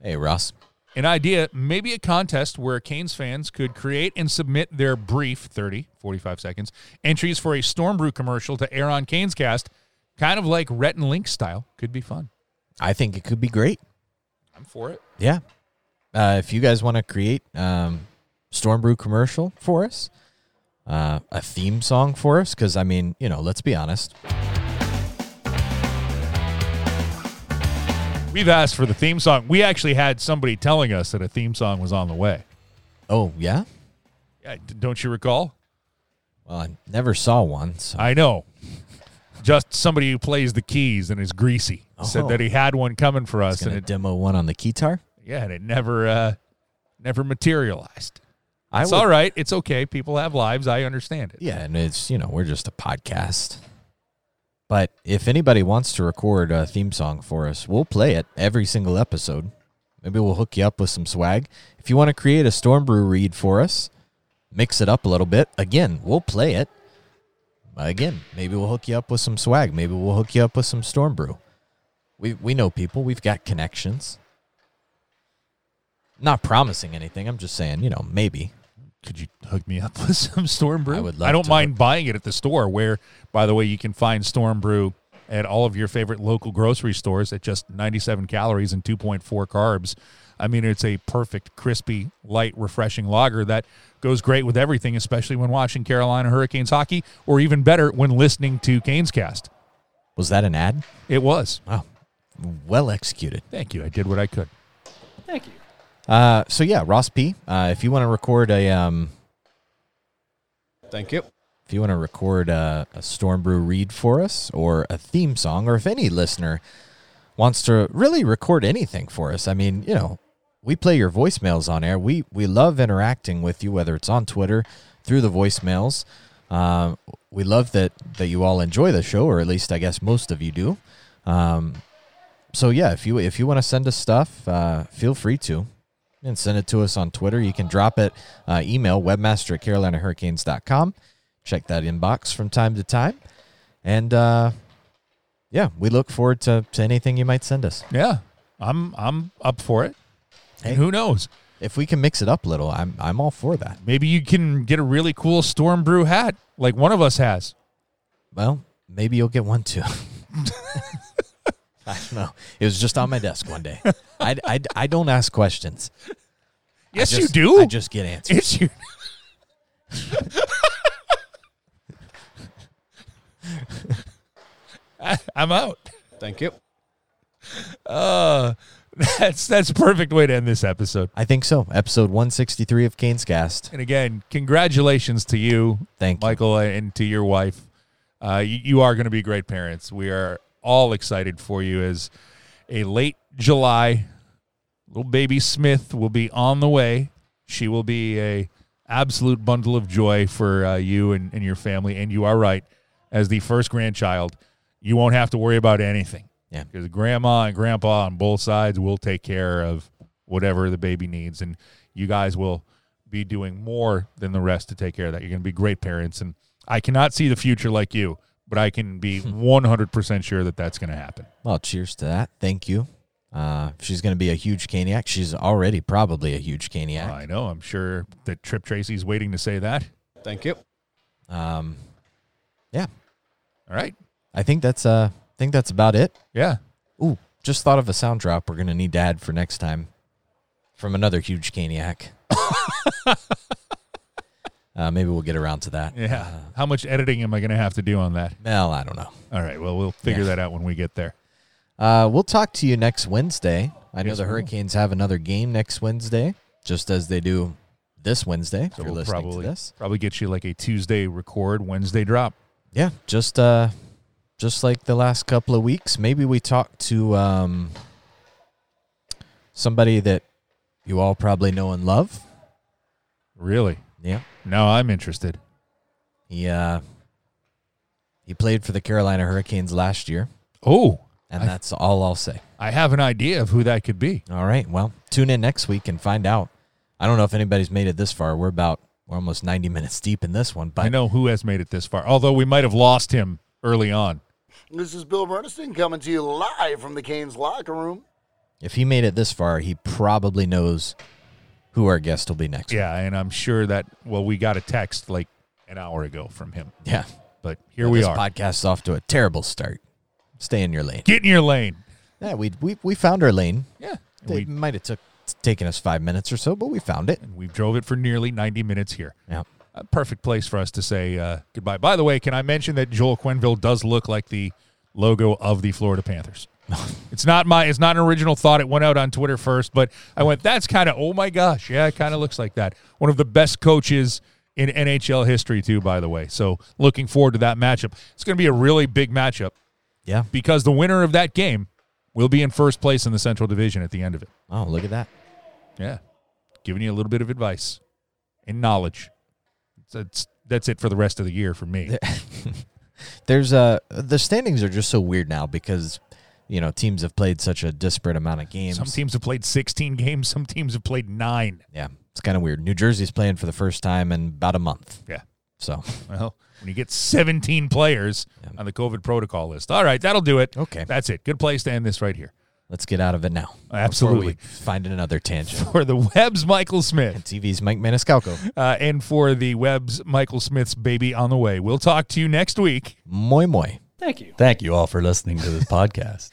Hey, Ross. An idea, maybe a contest where Canes fans could create and submit their brief 30, 45 seconds entries for a Storm Brew commercial to air on Canes Cast, kind of like Rhett and Link style. Could be fun. I think it could be great. I'm for it. Yeah. Uh, if you guys want to create um, Storm Brew commercial for us, uh, a theme song for us, because I mean, you know, let's be honest. We've asked for the theme song. We actually had somebody telling us that a theme song was on the way. Oh yeah. Yeah, don't you recall? Well, I never saw one. So. I know. Just somebody who plays the keys and is greasy said Oh. that he had one coming for us, and it, demo one on the guitar. yeah, and it never, uh, never materialized. I It's would- all right. It's okay. People have lives. I understand it. Yeah, and it's you know we're just a podcast. But if anybody wants to record a theme song for us, we'll play it every single episode. Maybe we'll hook you up with some swag. If you want to create a Storm Brew read for us, mix it up a little bit. Again, we'll play it. Again, maybe we'll hook you up with some swag. Maybe we'll hook you up with some Storm Brew. We we know people. We've got connections. Not promising anything. I'm just saying, you know, maybe. Could you hook me up with some Storm Brew? I would love I don't to. mind buying it at the store, where, by the way, you can find Storm Brew at all of your favorite local grocery stores at just 97 calories and 2.4 carbs. I mean, it's a perfect, crispy, light, refreshing lager that goes great with everything, especially when watching Carolina Hurricanes hockey, or even better, when listening to Canes Cast. Was that an ad? It was. Wow. Well executed. Thank you. I did what I could. Thank you. Uh, so yeah, Ross P. Uh, if you want to record a um, Thank you. if you want to record a, a Storm Brew read for us, or a theme song, or if any listener wants to really record anything for us, I mean, you know, we play your voicemails on air. We we love interacting with you, whether it's on Twitter, through the voicemails. Um, we love that that you all enjoy the show, or at least I guess most of you do. Um, so yeah, if you if you want to send us stuff, uh, feel free to and send it to us on Twitter. You can drop it, uh, email webmaster at carolinahurricanes.com. Check that inbox from time to time. And uh, yeah, we look forward to, to anything you might send us. Yeah, I'm I'm up for it. Hey. And who knows? If we can mix it up a little, I'm I'm all for that. Maybe you can get a really cool Storm Brew hat like one of us has. Well, maybe you'll get one too. I don't know. It was just on my desk one day. I, I, I don't ask questions. Yes, just- you do. I just get answers. It's you. I- I'm out. Thank you. Uh, that's that's a perfect way to end this episode. I think so. Episode 163 of Canes Cast. And again, congratulations to you, Thank you. Michael, and to your wife. Uh, you, you are going to be great parents. We are all excited for you as a late July little baby Smith will be on the way. She will be a absolute bundle of joy for uh, you and, and your family. And you are right, as the first grandchild, you won't have to worry about anything. Yeah. because grandma and grandpa on both sides will take care of whatever the baby needs, and you guys will be doing more than the rest to take care of that. You're going to be great parents, and I cannot see the future like you, but I can be 100% sure that that's going to happen. Well, cheers to that. Thank you. Uh, she's going to be a huge Caniac. She's already probably a huge Caniac. I know. I'm sure that Tripp Tracy's waiting to say that. Thank you. Um, yeah, All right. I think that's uh, I think that's about it. Yeah. Ooh, just thought of a sound drop we're gonna need to add for next time from another huge Caniac. uh, maybe we'll get around to that. Yeah. How much editing am I going to have to do on that? Well, I don't know. All right. Well, we'll figure Yeah. that out when we get there. Uh, we'll talk to you next Wednesday. I know Yes, the will. Hurricanes have another game next Wednesday, just as they do this Wednesday. if So you're we'll listening probably to this, probably get you like a Tuesday record, Wednesday drop. yeah, just uh, just like the last couple of weeks. Maybe we talk to um, somebody that you all probably know and love. Really? Yeah, No, I'm interested. he uh, he played for the Carolina Hurricanes last year, Oh, and I- that's all I'll say. I have an idea of who that could be. All right, well, tune in next week and find out. I don't know if anybody's made it this far. We're about we're almost ninety minutes deep in this one, but I know who has made it this far, although we might have lost him early on. This is Bill Bernstein coming to you live from the Canes locker room. If he made it this far, he probably knows who our guest will be next. Yeah, and I'm sure that, well, we got a text like an hour ago from him, Yeah. but here we this are. podcast is off to a terrible start. Stay in your lane. Get in your lane. Yeah, we we, we found our lane. Yeah. It we, might have took taken us five minutes or so, but we found it. and we drove it for nearly 90 minutes here. Yeah. A perfect place for us to say uh, goodbye. By the way, can I mention that Joel Quenneville does look like the logo of the Florida Panthers? it's not my. It's not an original thought. It went out on Twitter first, but I went. That's kind of. Oh my gosh, yeah, it kind of looks like that. One of the best coaches in NHL history, too. By the way, so looking forward to that matchup. It's going to be a really big matchup Yeah. because the winner of that game will be in first place in the Central Division at the end of it. Oh, look at that. Yeah, giving you a little bit of advice. and knowledge. That's that's it for the rest of the year for me. There's uh the standings are just so weird now because you know teams have played such a disparate amount of games. Some teams have played 16 games. Some teams have played nine. yeah, it's kind of weird. New Jersey's playing for the first time in about a month. Yeah. So Well, when you get 17 players Yeah. on the COVID protocol list. All right, that'll do it. Okay. That's it. Good place to end this right here. let's get out of it now. Absolutely. Before we find another tangent. For the Webs, Michael Smith. And TV's Mike Maniscalco. Uh, and for the Webs, Michael Smith's baby on the way. We'll talk to you next week. Moi moi. Thank you. Thank you all for listening to this podcast.